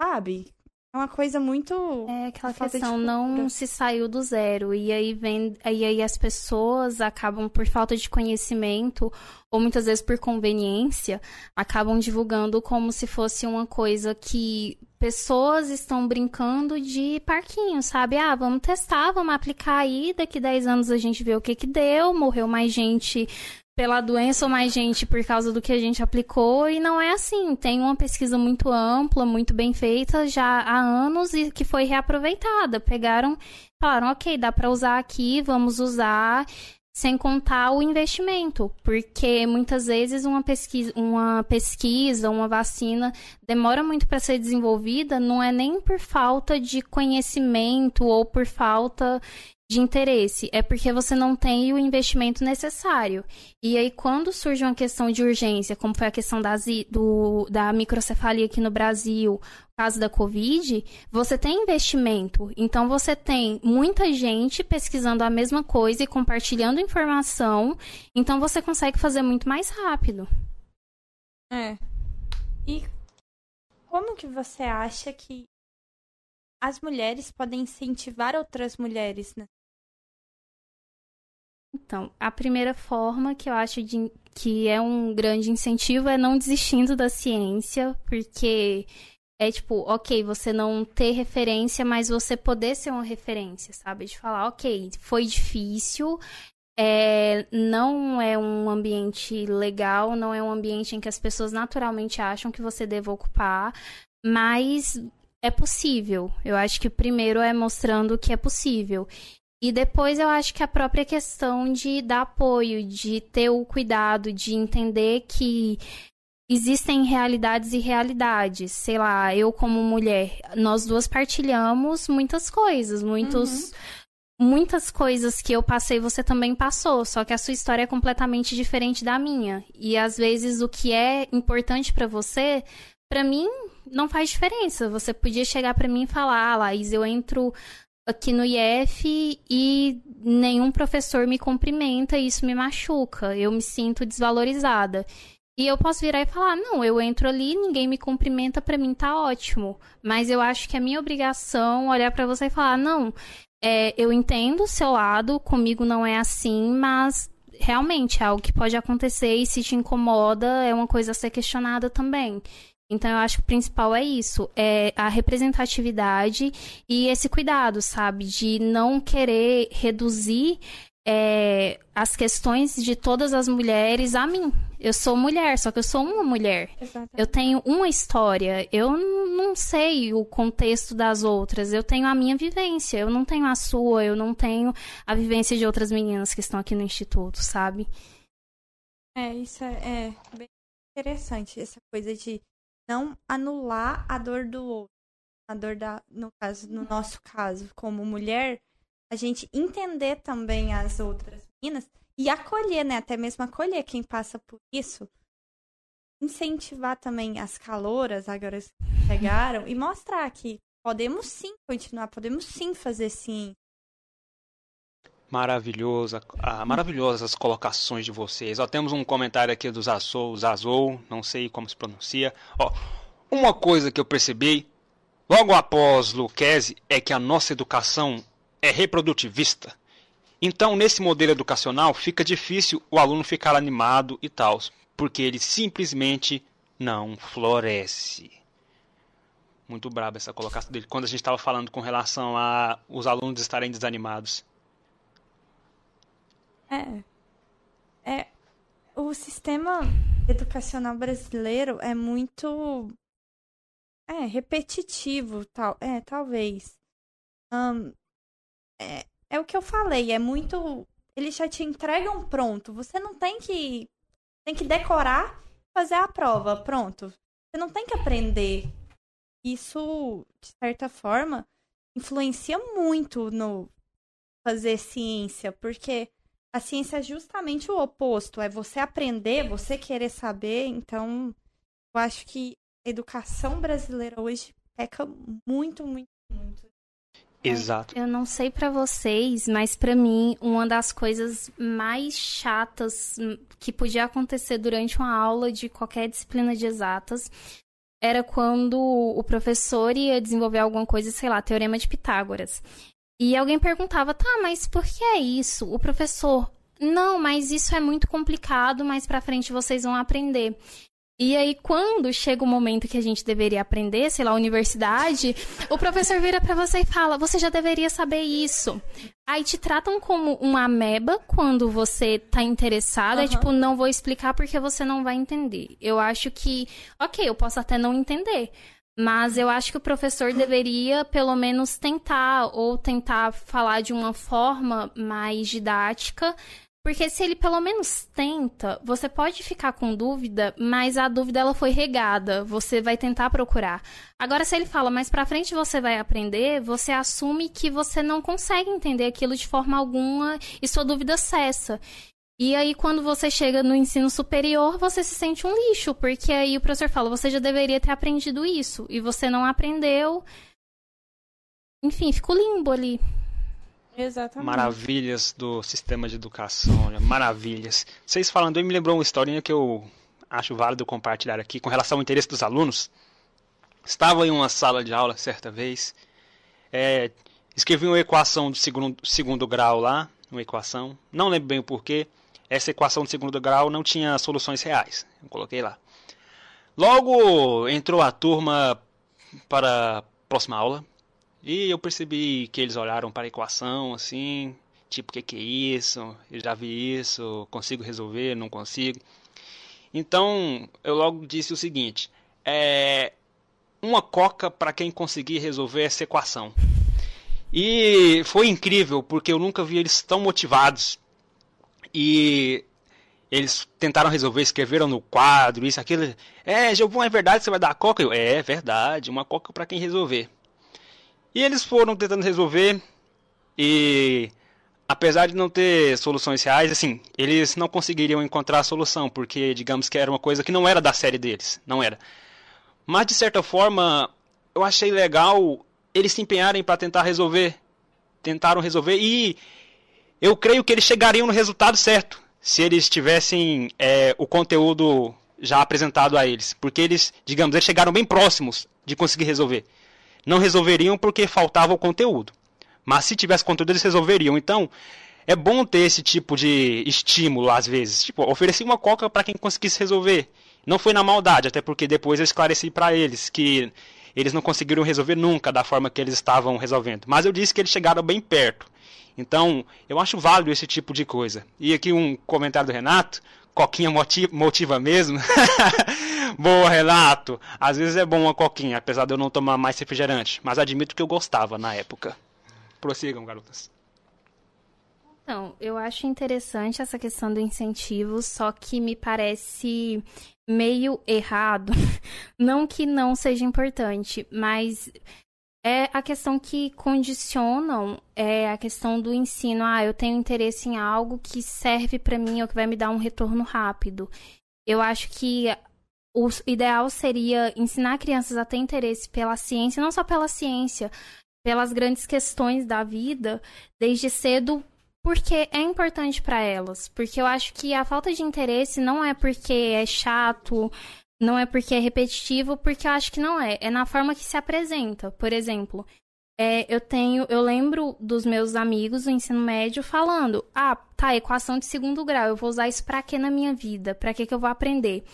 A: Sabe? É uma coisa muito.
B: É aquela questão, não se saiu do zero. E aí vem. E aí as pessoas acabam, por falta de conhecimento, ou muitas vezes por conveniência, acabam divulgando como se fosse uma coisa que pessoas estão brincando de parquinho, sabe? Ah, vamos testar, vamos aplicar aí, daqui 10 anos a gente vê o que que deu, morreu mais gente pela doença ou mais gente por causa do que a gente aplicou e não é assim. Tem uma pesquisa muito ampla, muito bem feita já há anos e que foi reaproveitada. Pegaram, falaram, ok, dá para usar aqui, vamos usar sem contar o investimento, porque muitas vezes uma pesquisa, uma pesquisa, uma vacina demora muito para ser desenvolvida, não é nem por falta de conhecimento ou por falta de interesse, é porque você não tem o investimento necessário. E aí, quando surge uma questão de urgência, como foi a questão da, do, da microcefalia aqui no Brasil, caso da Covid, você tem investimento. Então, você tem muita gente pesquisando a mesma coisa e compartilhando informação. Então, você consegue fazer muito mais rápido.
A: É. E como que você acha que as mulheres podem incentivar outras mulheres né?
B: Então, a primeira forma que eu acho de, que é um grande incentivo é não desistindo da ciência, porque é tipo, ok, você não ter referência, mas você poder ser uma referência, sabe? De falar, ok, foi difícil, é, não é um ambiente legal, não é um ambiente em que as pessoas naturalmente acham que você deva ocupar, mas é possível. Eu acho que primeiro é mostrando que é possível. E depois eu acho que a própria questão de dar apoio, de ter o cuidado, de entender que existem realidades e realidades. Sei lá, eu como mulher, nós duas partilhamos muitas coisas, muitos. Uhum. Muitas coisas que eu passei, você também passou, só que a sua história é completamente diferente da minha. E às vezes o que é importante para você, para mim, não faz diferença. Você podia chegar para mim e falar: ah, Laís, eu entro aqui no IF e nenhum professor me cumprimenta e isso me machuca. Eu me sinto desvalorizada. E eu posso virar e falar: não, eu entro ali, ninguém me cumprimenta, para mim tá ótimo. Mas eu acho que é minha obrigação olhar para você e falar: não, é, eu entendo o seu lado, comigo não é assim, mas realmente é algo que pode acontecer e se te incomoda, é uma coisa a ser questionada também. Então, eu acho que o principal é isso, é a representatividade e esse cuidado, sabe? De não querer reduzir é, as questões de todas as mulheres a mim. Eu sou mulher, só que eu sou uma mulher. Exatamente. Eu tenho uma história. Eu não sei o contexto das outras. Eu tenho a minha vivência. Eu não tenho a sua. Eu não tenho a vivência de outras meninas que estão aqui no instituto, sabe?
A: É, isso é, é bem interessante. Essa coisa de não anular a dor do outro. A dor da, no caso, no nosso caso, como mulher, a gente entender também as outras meninas e acolher, né? Até mesmo acolher quem passa por isso. Incentivar também as caloras, agora que chegaram, e mostrar que podemos sim continuar, podemos sim fazer sim.
D: Maravilhosa, ah, maravilhosas as colocações de vocês. Ó, temos um comentário aqui do Zazou, Zazou, não sei como se pronuncia. Ó, uma coisa que eu percebi logo após Luquezzi é que a nossa educação é reprodutivista. Então, nesse modelo educacional, fica difícil o aluno ficar animado e tal, porque ele simplesmente não floresce. Muito braba essa colocação dele, quando a gente estava falando com relação a os alunos estarem desanimados.
A: É. É. O sistema educacional brasileiro é muito é repetitivo, tal, é talvez. Um, é, é o que eu falei, é muito eles já te entregam pronto. Você não tem que tem que decorar, fazer a prova, pronto. Você não tem que aprender. Isso, de certa forma, influencia muito no fazer ciência, porque a ciência é justamente o oposto, é você aprender, você querer saber. Então, eu acho que a educação brasileira hoje peca muito, muito, muito.
D: Exato.
B: Eu não sei para vocês, mas para mim, uma das coisas mais chatas que podia acontecer durante uma aula de qualquer disciplina de exatas era quando o professor ia desenvolver alguma coisa, sei lá, teorema de Pitágoras. E alguém perguntava, tá, mas por que é isso? O professor, não, mas isso é muito complicado, mais pra frente vocês vão aprender. E aí, quando chega o momento que a gente deveria aprender, sei lá, universidade, o professor vira para você e fala: Você já deveria saber isso. Aí te tratam como uma ameba quando você tá interessado. Uhum. É tipo, não vou explicar porque você não vai entender. Eu acho que, ok, eu posso até não entender. Mas eu acho que o professor deveria, pelo menos, tentar, ou tentar falar de uma forma mais didática, porque se ele pelo menos tenta, você pode ficar com dúvida, mas a dúvida ela foi regada, você vai tentar procurar. Agora se ele fala, mais para frente você vai aprender, você assume que você não consegue entender aquilo de forma alguma e sua dúvida cessa. E aí, quando você chega no ensino superior, você se sente um lixo, porque aí o professor fala, você já deveria ter aprendido isso, e você não aprendeu. Enfim, fica o limbo ali.
A: Exatamente.
D: Maravilhas do sistema de educação, olha, maravilhas. Vocês falando aí me lembrou uma historinha que eu acho válido compartilhar aqui com relação ao interesse dos alunos. Estava em uma sala de aula certa vez, é, escrevi uma equação do segundo, segundo grau lá, uma equação, não lembro bem o porquê. Essa equação do segundo grau não tinha soluções reais. Eu coloquei lá. Logo entrou a turma para a próxima aula. E eu percebi que eles olharam para a equação assim, tipo, o que, que é isso? Eu já vi isso, consigo resolver, não consigo. Então, eu logo disse o seguinte: é uma coca para quem conseguir resolver essa equação. E foi incrível, porque eu nunca vi eles tão motivados. E eles tentaram resolver, escreveram no quadro, isso, aquilo. É, Giovanni, é verdade que você vai dar coca? Eu, é, é verdade, uma coca para quem resolver. E eles foram tentando resolver e apesar de não ter soluções reais, assim, eles não conseguiriam encontrar a solução, porque digamos que era uma coisa que não era da série deles, não era. Mas de certa forma, eu achei legal eles se empenharem para tentar resolver. Tentaram resolver e eu creio que eles chegariam no resultado certo se eles tivessem é, o conteúdo já apresentado a eles, porque eles, digamos, eles chegaram bem próximos de conseguir resolver não resolveriam porque faltava o conteúdo. Mas se tivesse conteúdo, eles resolveriam. Então, é bom ter esse tipo de estímulo às vezes. Tipo, ofereci uma coca para quem conseguisse resolver. Não foi na maldade, até porque depois eu esclareci para eles que eles não conseguiram resolver nunca da forma que eles estavam resolvendo. Mas eu disse que eles chegaram bem perto. Então, eu acho válido esse tipo de coisa. E aqui um comentário do Renato. Coquinha motiva, motiva mesmo. Boa, Renato. Às vezes é bom uma coquinha, apesar de eu não tomar mais refrigerante. Mas admito que eu gostava na época. Prossigam, garotas.
B: Então, eu acho interessante essa questão do incentivo, só que me parece meio errado. Não que não seja importante, mas é a questão que condicionam é a questão do ensino. Ah, eu tenho interesse em algo que serve para mim ou que vai me dar um retorno rápido. Eu acho que o ideal seria ensinar crianças a ter interesse pela ciência, não só pela ciência, pelas grandes questões da vida, desde cedo, porque é importante para elas. Porque eu acho que a falta de interesse não é porque é chato, não é porque é repetitivo, porque eu acho que não é. É na forma que se apresenta. Por exemplo, é, eu tenho, eu lembro dos meus amigos do ensino médio falando: "Ah, tá, equação de segundo grau, eu vou usar isso para quê na minha vida? Para que que eu vou aprender?"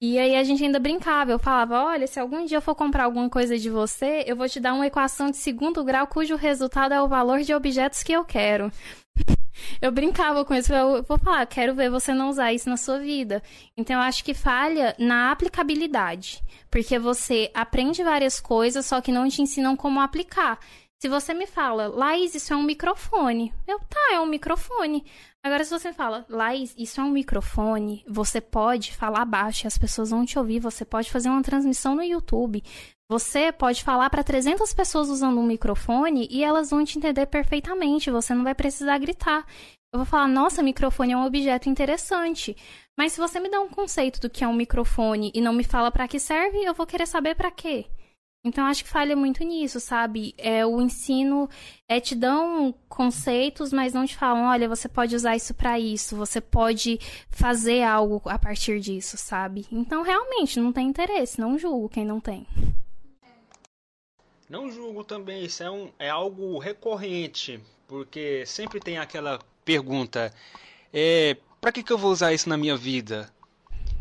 B: E aí a gente ainda brincava, eu falava, olha, se algum dia eu for comprar alguma coisa de você, eu vou te dar uma equação de segundo grau cujo resultado é o valor de objetos que eu quero. Eu brincava com isso, eu vou falar, quero ver você não usar isso na sua vida. Então eu acho que falha na aplicabilidade, porque você aprende várias coisas, só que não te ensinam como aplicar. Se você me fala, Laís, isso é um microfone. Eu, tá, é um microfone. Agora, se você fala, Laís, isso é um microfone, você pode falar baixo e as pessoas vão te ouvir. Você pode fazer uma transmissão no YouTube. Você pode falar para 300 pessoas usando um microfone e elas vão te entender perfeitamente. Você não vai precisar gritar. Eu vou falar, nossa, microfone é um objeto interessante. Mas se você me dá um conceito do que é um microfone e não me fala para que serve, eu vou querer saber para quê. Então acho que falha muito nisso, sabe? É o ensino é te dão conceitos, mas não te falam, olha, você pode usar isso para isso, você pode fazer algo a partir disso, sabe? Então realmente não tem interesse, não julgo quem não tem.
D: Não julgo também, isso é, um, é algo recorrente, porque sempre tem aquela pergunta: é, para que, que eu vou usar isso na minha vida?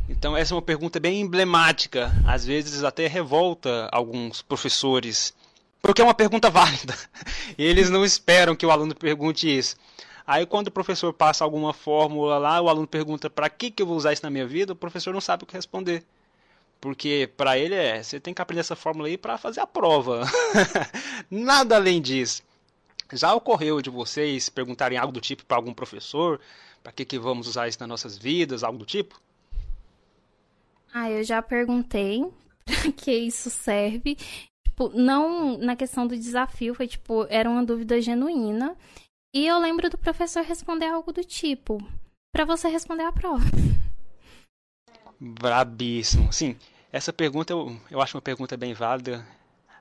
D: Então, essa é uma pergunta bem emblemática, às vezes até revolta alguns professores, porque é uma pergunta válida. E eles não esperam que o aluno pergunte isso. Aí, quando o professor passa alguma fórmula lá, o aluno pergunta para que, que eu vou usar isso na minha vida, o professor não sabe o que responder. Porque para ele é, você tem que aprender essa fórmula aí para fazer a prova. Nada além disso. Já ocorreu de vocês perguntarem algo do tipo para algum professor, para que, que vamos usar isso nas nossas vidas, algo do tipo?
B: Ah, eu já perguntei para que isso serve. Tipo, não na questão do desafio, foi tipo, era uma dúvida genuína. E eu lembro do professor responder algo do tipo, para você responder a prova.
D: Brabíssimo. Sim, essa pergunta eu, eu acho uma pergunta bem válida.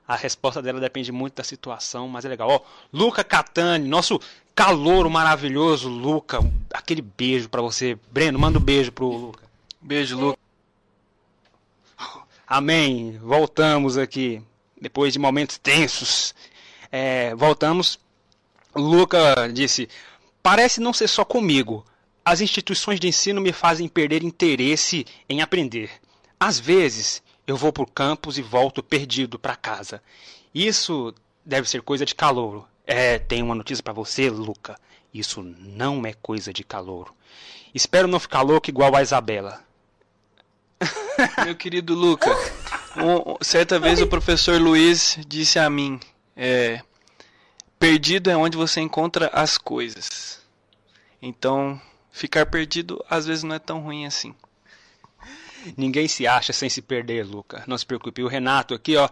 D: A resposta dela depende muito da situação, mas é legal. Ó, Luca Catani, nosso calouro maravilhoso, Luca. Aquele beijo para você. Breno, manda um beijo pro Luca.
E: Beijo, Luca.
D: Amém. Voltamos aqui. Depois de momentos tensos. É, voltamos. Luca disse: Parece não ser só comigo. As instituições de ensino me fazem perder interesse em aprender. Às vezes, eu vou por campus e volto perdido para casa. Isso deve ser coisa de calouro. É, tenho uma notícia para você, Luca. Isso não é coisa de calouro. Espero não ficar louco igual a Isabela.
E: Meu querido Luca, um, certa vez o professor Luiz disse a mim: é, Perdido é onde você encontra as coisas. Então, ficar perdido às vezes não é tão ruim assim.
D: Ninguém se acha sem se perder, Luca. Não se preocupe. O Renato aqui, ó,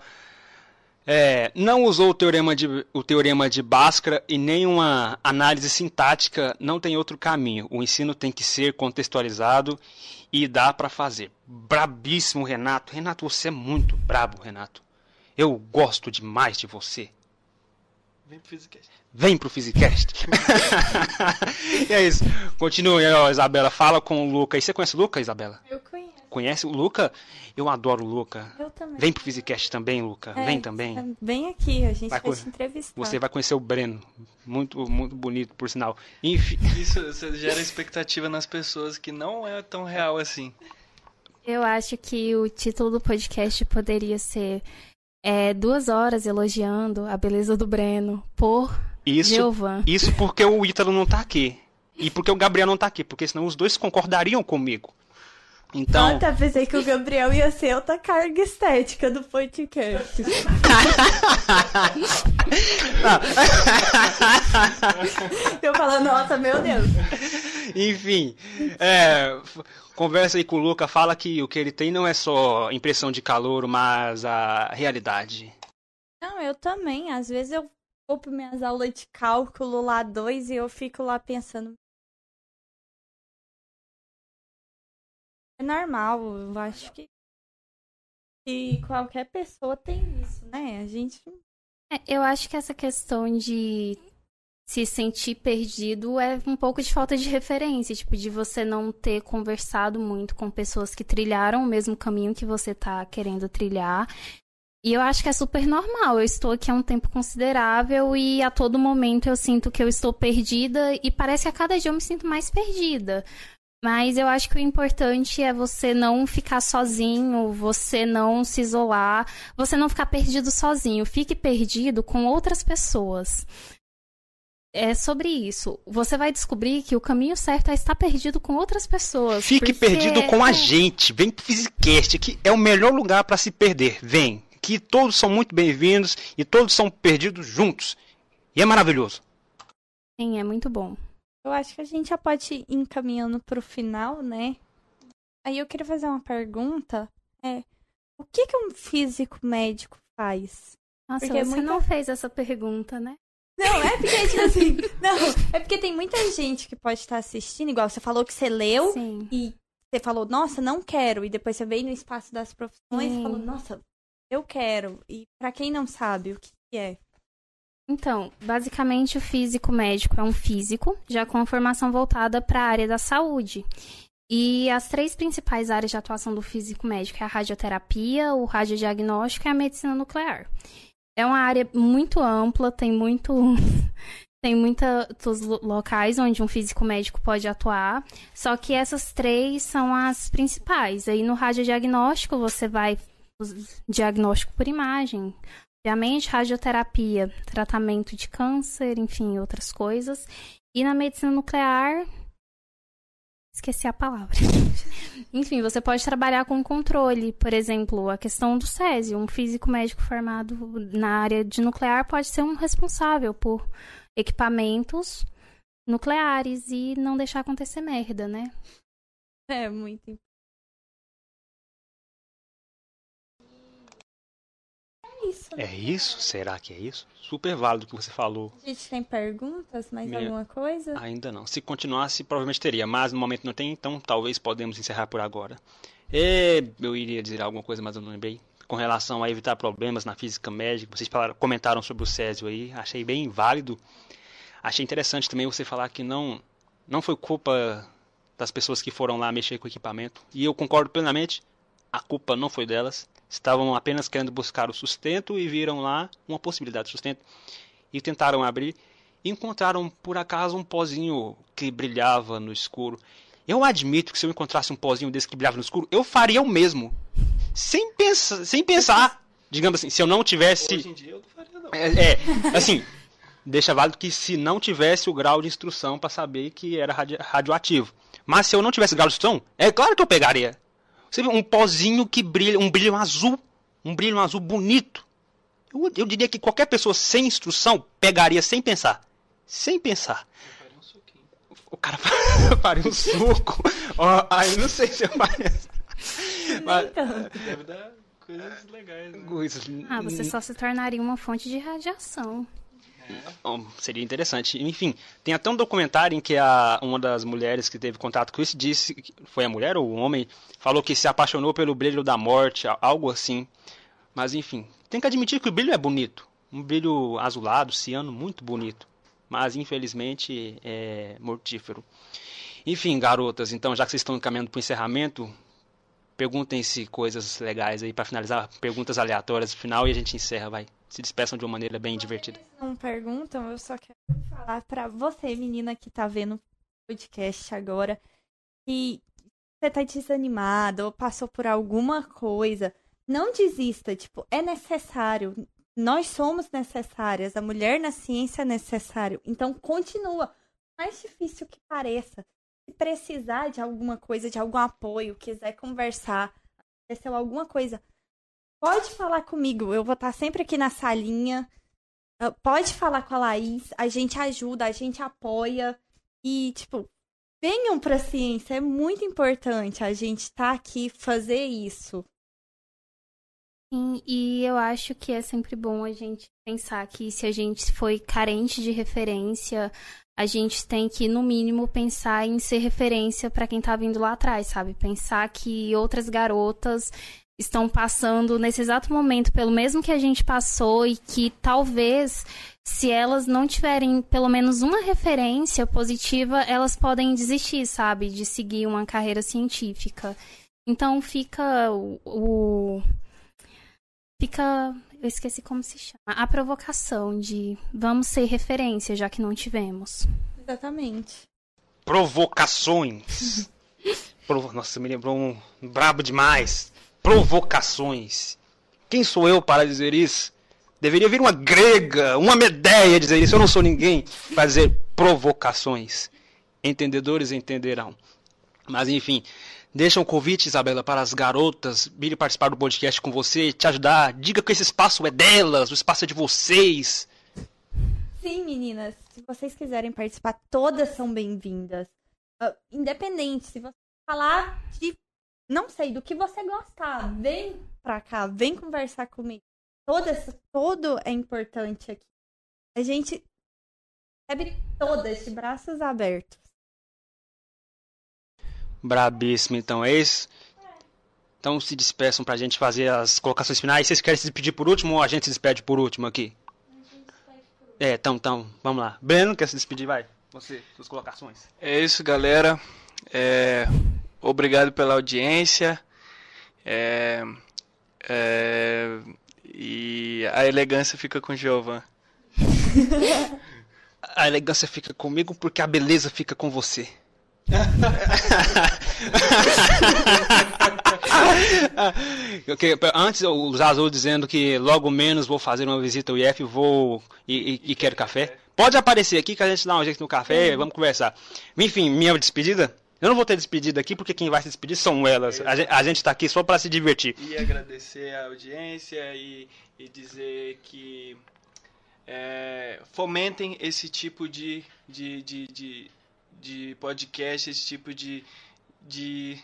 D: é, não usou o teorema, de, o teorema de Bhaskara e nenhuma análise sintática, não tem outro caminho. O ensino tem que ser contextualizado e dá para fazer. Brabíssimo, Renato. Renato, você é muito brabo, Renato. Eu gosto demais de você.
E: Vem pro Physicast.
D: Vem pro Physicast. e é isso. Continue, ó, Isabela. Fala com o Luca. E você conhece o Luca, Isabela?
A: Eu conheço.
D: Conhece o Luca? Eu adoro o Luca.
A: Eu também.
D: Vem pro Physicast também, Luca.
A: É,
D: Vem também.
A: Vem aqui, a gente
D: Vai
A: vai, te entrevistar.
D: Você vai conhecer o Breno. Muito, muito bonito, por sinal. Enfim.
E: Isso você gera expectativa nas pessoas que não é tão real assim.
B: Eu acho que o título do podcast poderia ser é, Duas Horas Elogiando a Beleza do Breno por
D: Isso,
B: Gilvan.
D: isso porque o Ítalo não tá aqui. E porque o Gabriel não tá aqui. Porque senão os dois concordariam comigo. Então.
A: Tá, pensei que o Gabriel ia ser outra carga estética do podcast. Eu falo, nossa, meu Deus.
D: Enfim, é, conversa aí com o Luca, fala que o que ele tem não é só impressão de calor, mas a realidade.
A: Não, eu também. Às vezes eu vou para minhas aulas de cálculo lá dois e eu fico lá pensando. É normal, eu acho que, que qualquer pessoa tem isso, né? A gente.
B: É, eu acho que essa questão de se sentir perdido é um pouco de falta de referência, tipo, de você não ter conversado muito com pessoas que trilharam o mesmo caminho que você tá querendo trilhar. E eu acho que é super normal. Eu estou aqui há um tempo considerável e a todo momento eu sinto que eu estou perdida e parece que a cada dia eu me sinto mais perdida. Mas eu acho que o importante é você não ficar sozinho, você não se isolar, você não ficar perdido sozinho. Fique perdido com outras pessoas. É sobre isso. Você vai descobrir que o caminho certo é estar perdido com outras pessoas.
D: Fique
B: porque-
D: perdido com a gente. Vem pro Physicast, que é o melhor lugar para se perder. Vem. Que todos são muito bem-vindos e todos são perdidos juntos. E é maravilhoso.
B: Sim, é muito bom.
A: Eu acho que a gente já pode ir encaminhando pro final, né? Aí eu queria fazer uma pergunta. É, o que que um físico médico faz?
B: Nossa,
A: Porque
B: você
A: muita-
B: não fez essa pergunta, né?
A: Não, é porque, tipo assim, não, é porque tem muita gente que pode estar assistindo, igual você falou que você leu
B: Sim.
A: e você falou, nossa, não quero, e depois você veio no espaço das profissões
B: Sim.
A: e falou, nossa, eu quero. E pra quem não sabe o que é?
B: Então, basicamente, o físico médico é um físico, já com a formação voltada para a área da saúde. E as três principais áreas de atuação do físico médico é a radioterapia, o radiodiagnóstico e a medicina nuclear. É uma área muito ampla, tem muito tem muitos lo- locais onde um físico médico pode atuar, só que essas três são as principais. Aí no radiodiagnóstico você vai diagnóstico por imagem, obviamente radioterapia, tratamento de câncer, enfim, outras coisas. E na medicina nuclear esqueci a palavra. Enfim, você pode trabalhar com controle, por exemplo, a questão do césio. Um físico médico formado na área de nuclear pode ser um responsável por equipamentos nucleares e não deixar acontecer merda, né?
A: É muito É isso. né?
D: É isso? Será que é isso? Super válido o que você falou.
A: A gente tem perguntas? Mais
D: Meu-
A: alguma coisa?
D: Ainda não. Se continuasse, provavelmente teria, mas no momento não tem, então talvez podemos encerrar por agora. É, eu iria dizer alguma coisa, mas eu não lembrei. Com relação a evitar problemas na física médica, vocês falaram, comentaram sobre o Césio aí, achei bem válido. Achei interessante também você falar que não, não foi culpa das pessoas que foram lá mexer com o equipamento. E eu concordo plenamente, a culpa não foi delas. Estavam apenas querendo buscar o sustento e viram lá uma possibilidade de sustento e tentaram abrir e encontraram por acaso um pozinho que brilhava no escuro. Eu admito que se eu encontrasse um pozinho desse que brilhava no escuro, eu faria o mesmo. Sem pensar, sem pensar. Digamos assim, se eu não tivesse.
E: Hoje em dia eu não faria, não.
D: É, é, assim, deixa válido que se não tivesse o grau de instrução para saber que era radi- radioativo. Mas se eu não tivesse grau de instrução, é claro que eu pegaria. Você vê um pozinho que brilha, um brilho azul, um brilho azul bonito. Eu, eu diria que qualquer pessoa sem instrução pegaria sem pensar. Sem pensar.
E: Um suquinho.
D: O cara faria um suco. Ó, aí não sei se eu faria. Mas,
E: Deve dar coisas legais, né?
B: Ah, você só se tornaria uma fonte de radiação.
D: Bom, seria interessante. Enfim, tem até um documentário em que a, uma das mulheres que teve contato com isso disse, foi a mulher ou o homem, falou que se apaixonou pelo brilho da morte, algo assim. Mas enfim, tem que admitir que o brilho é bonito. Um brilho azulado, ciano, muito bonito. Mas infelizmente é mortífero. Enfim, garotas, então já que vocês estão caminhando para o encerramento, perguntem-se coisas legais aí para finalizar, perguntas aleatórias no final e a gente encerra, vai. Se despeçam de uma maneira bem divertida.
A: não perguntam, eu só quero falar pra você, menina que tá vendo o podcast agora, que você tá desanimada ou passou por alguma coisa, não desista, tipo, é necessário. Nós somos necessárias, a mulher na ciência é necessário. Então continua, mais difícil que pareça. Precisar de alguma coisa, de algum apoio, quiser conversar, aconteceu alguma coisa, pode falar comigo. Eu vou estar sempre aqui na salinha. Uh, Pode falar com a Laís, a gente ajuda, a gente apoia. E, tipo, venham pra ciência, é muito importante a gente tá aqui fazer isso.
B: Sim, e eu acho que é sempre bom a gente pensar que se a gente foi carente de referência, a gente tem que, no mínimo, pensar em ser referência para quem tá vindo lá atrás, sabe? Pensar que outras garotas estão passando nesse exato momento pelo mesmo que a gente passou e que talvez se elas não tiverem pelo menos uma referência positiva, elas podem desistir, sabe, de seguir uma carreira científica. Então fica o, o fica. Eu esqueci como se chama. A provocação de vamos ser referência, já que não tivemos.
A: Exatamente.
D: Provocações. Provo... Nossa, me lembrou um brabo demais. Provocações. Quem sou eu para dizer isso? Deveria vir uma grega, uma Medeia dizer isso. Eu não sou ninguém para dizer provocações. Entendedores entenderão. Mas enfim, deixa um convite, Isabela, para as garotas virem participar do podcast com você, te ajudar. Diga que esse espaço é delas, o espaço é de vocês.
A: Sim, meninas, se vocês quiserem participar, todas são bem-vindas. Uh, independente, se você falar de, não sei, do que você gostar, vem pra cá, vem conversar comigo. Todas, todo é importante aqui. A gente recebe todas de braços abertos.
D: Brabíssimo, então é isso. Então se despeçam pra gente fazer as colocações finais. Vocês querem se despedir por último ou a gente se despede por último aqui? É, então, então, vamos lá. Breno, quer se despedir? Vai. Você, suas colocações.
E: É isso, galera. É, obrigado pela audiência. É, é, e a elegância fica com o Giovan.
D: a elegância fica comigo porque a beleza fica com você. okay, antes o Zazul dizendo que logo menos vou fazer uma visita ao IF vou e, e, e, quero café. Pode aparecer aqui que a gente dá um jeito no café, vamos conversar. Enfim, minha despedida. Eu não vou ter despedida aqui porque quem vai se despedir são elas. A gente, a gente tá aqui só para se divertir.
E: E agradecer a audiência e, e dizer que é, fomentem esse tipo de, de, de, de de podcast, esse tipo de, de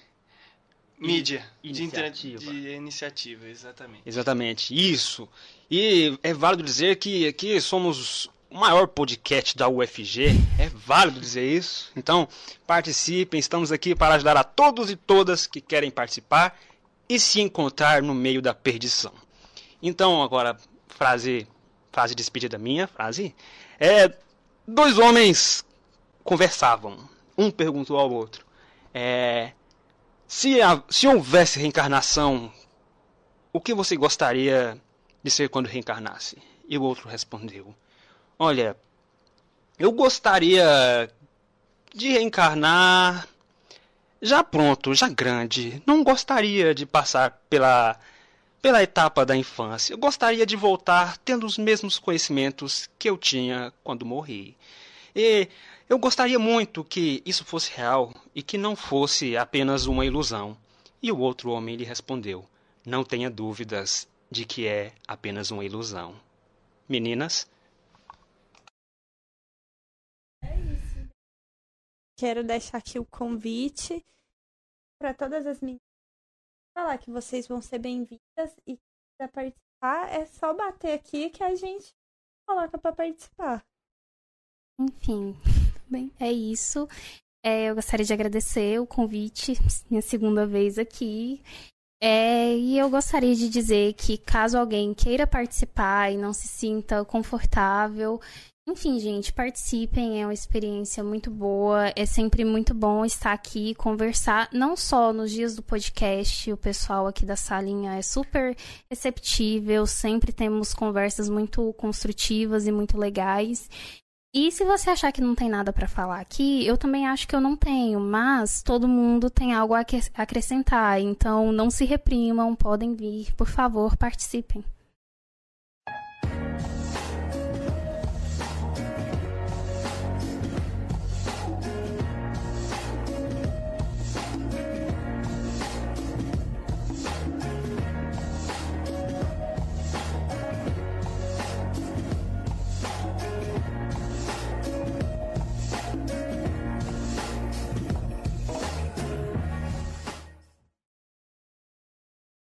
E: mídia,
D: iniciativa.
E: De, de iniciativa, exatamente.
D: Exatamente, isso. E é válido dizer que aqui somos o maior podcast da UFG, é válido dizer isso. Então, participem, estamos aqui para ajudar a todos e todas que querem participar e se encontrar no meio da perdição. Então, agora, frase, frase de despedida minha, frase, é dois homens conversavam. Um perguntou ao outro: é, se, a, se houvesse reencarnação, o que você gostaria de ser quando reencarnasse? E o outro respondeu: Olha, eu gostaria de reencarnar já pronto, já grande. Não gostaria de passar pela pela etapa da infância. Eu gostaria de voltar tendo os mesmos conhecimentos que eu tinha quando morri. E eu gostaria muito que isso fosse real e que não fosse apenas uma ilusão. E o outro homem lhe respondeu: Não tenha dúvidas de que é apenas uma ilusão. Meninas?
A: É isso. Quero deixar aqui o convite para todas as meninas falar que vocês vão ser bem-vindas e para participar é só bater aqui que a gente coloca para participar.
B: Enfim, bem, é isso. É, eu gostaria de agradecer o convite, minha segunda vez aqui. É, e eu gostaria de dizer que caso alguém queira participar e não se sinta confortável, enfim, gente, participem, é uma experiência muito boa. É sempre muito bom estar aqui conversar, não só nos dias do podcast, o pessoal aqui da salinha é super receptível, sempre temos conversas muito construtivas e muito legais. E se você achar que não tem nada para falar aqui, eu também acho que eu não tenho, mas todo mundo tem algo a acrescentar, então não se reprimam, podem vir, por favor, participem.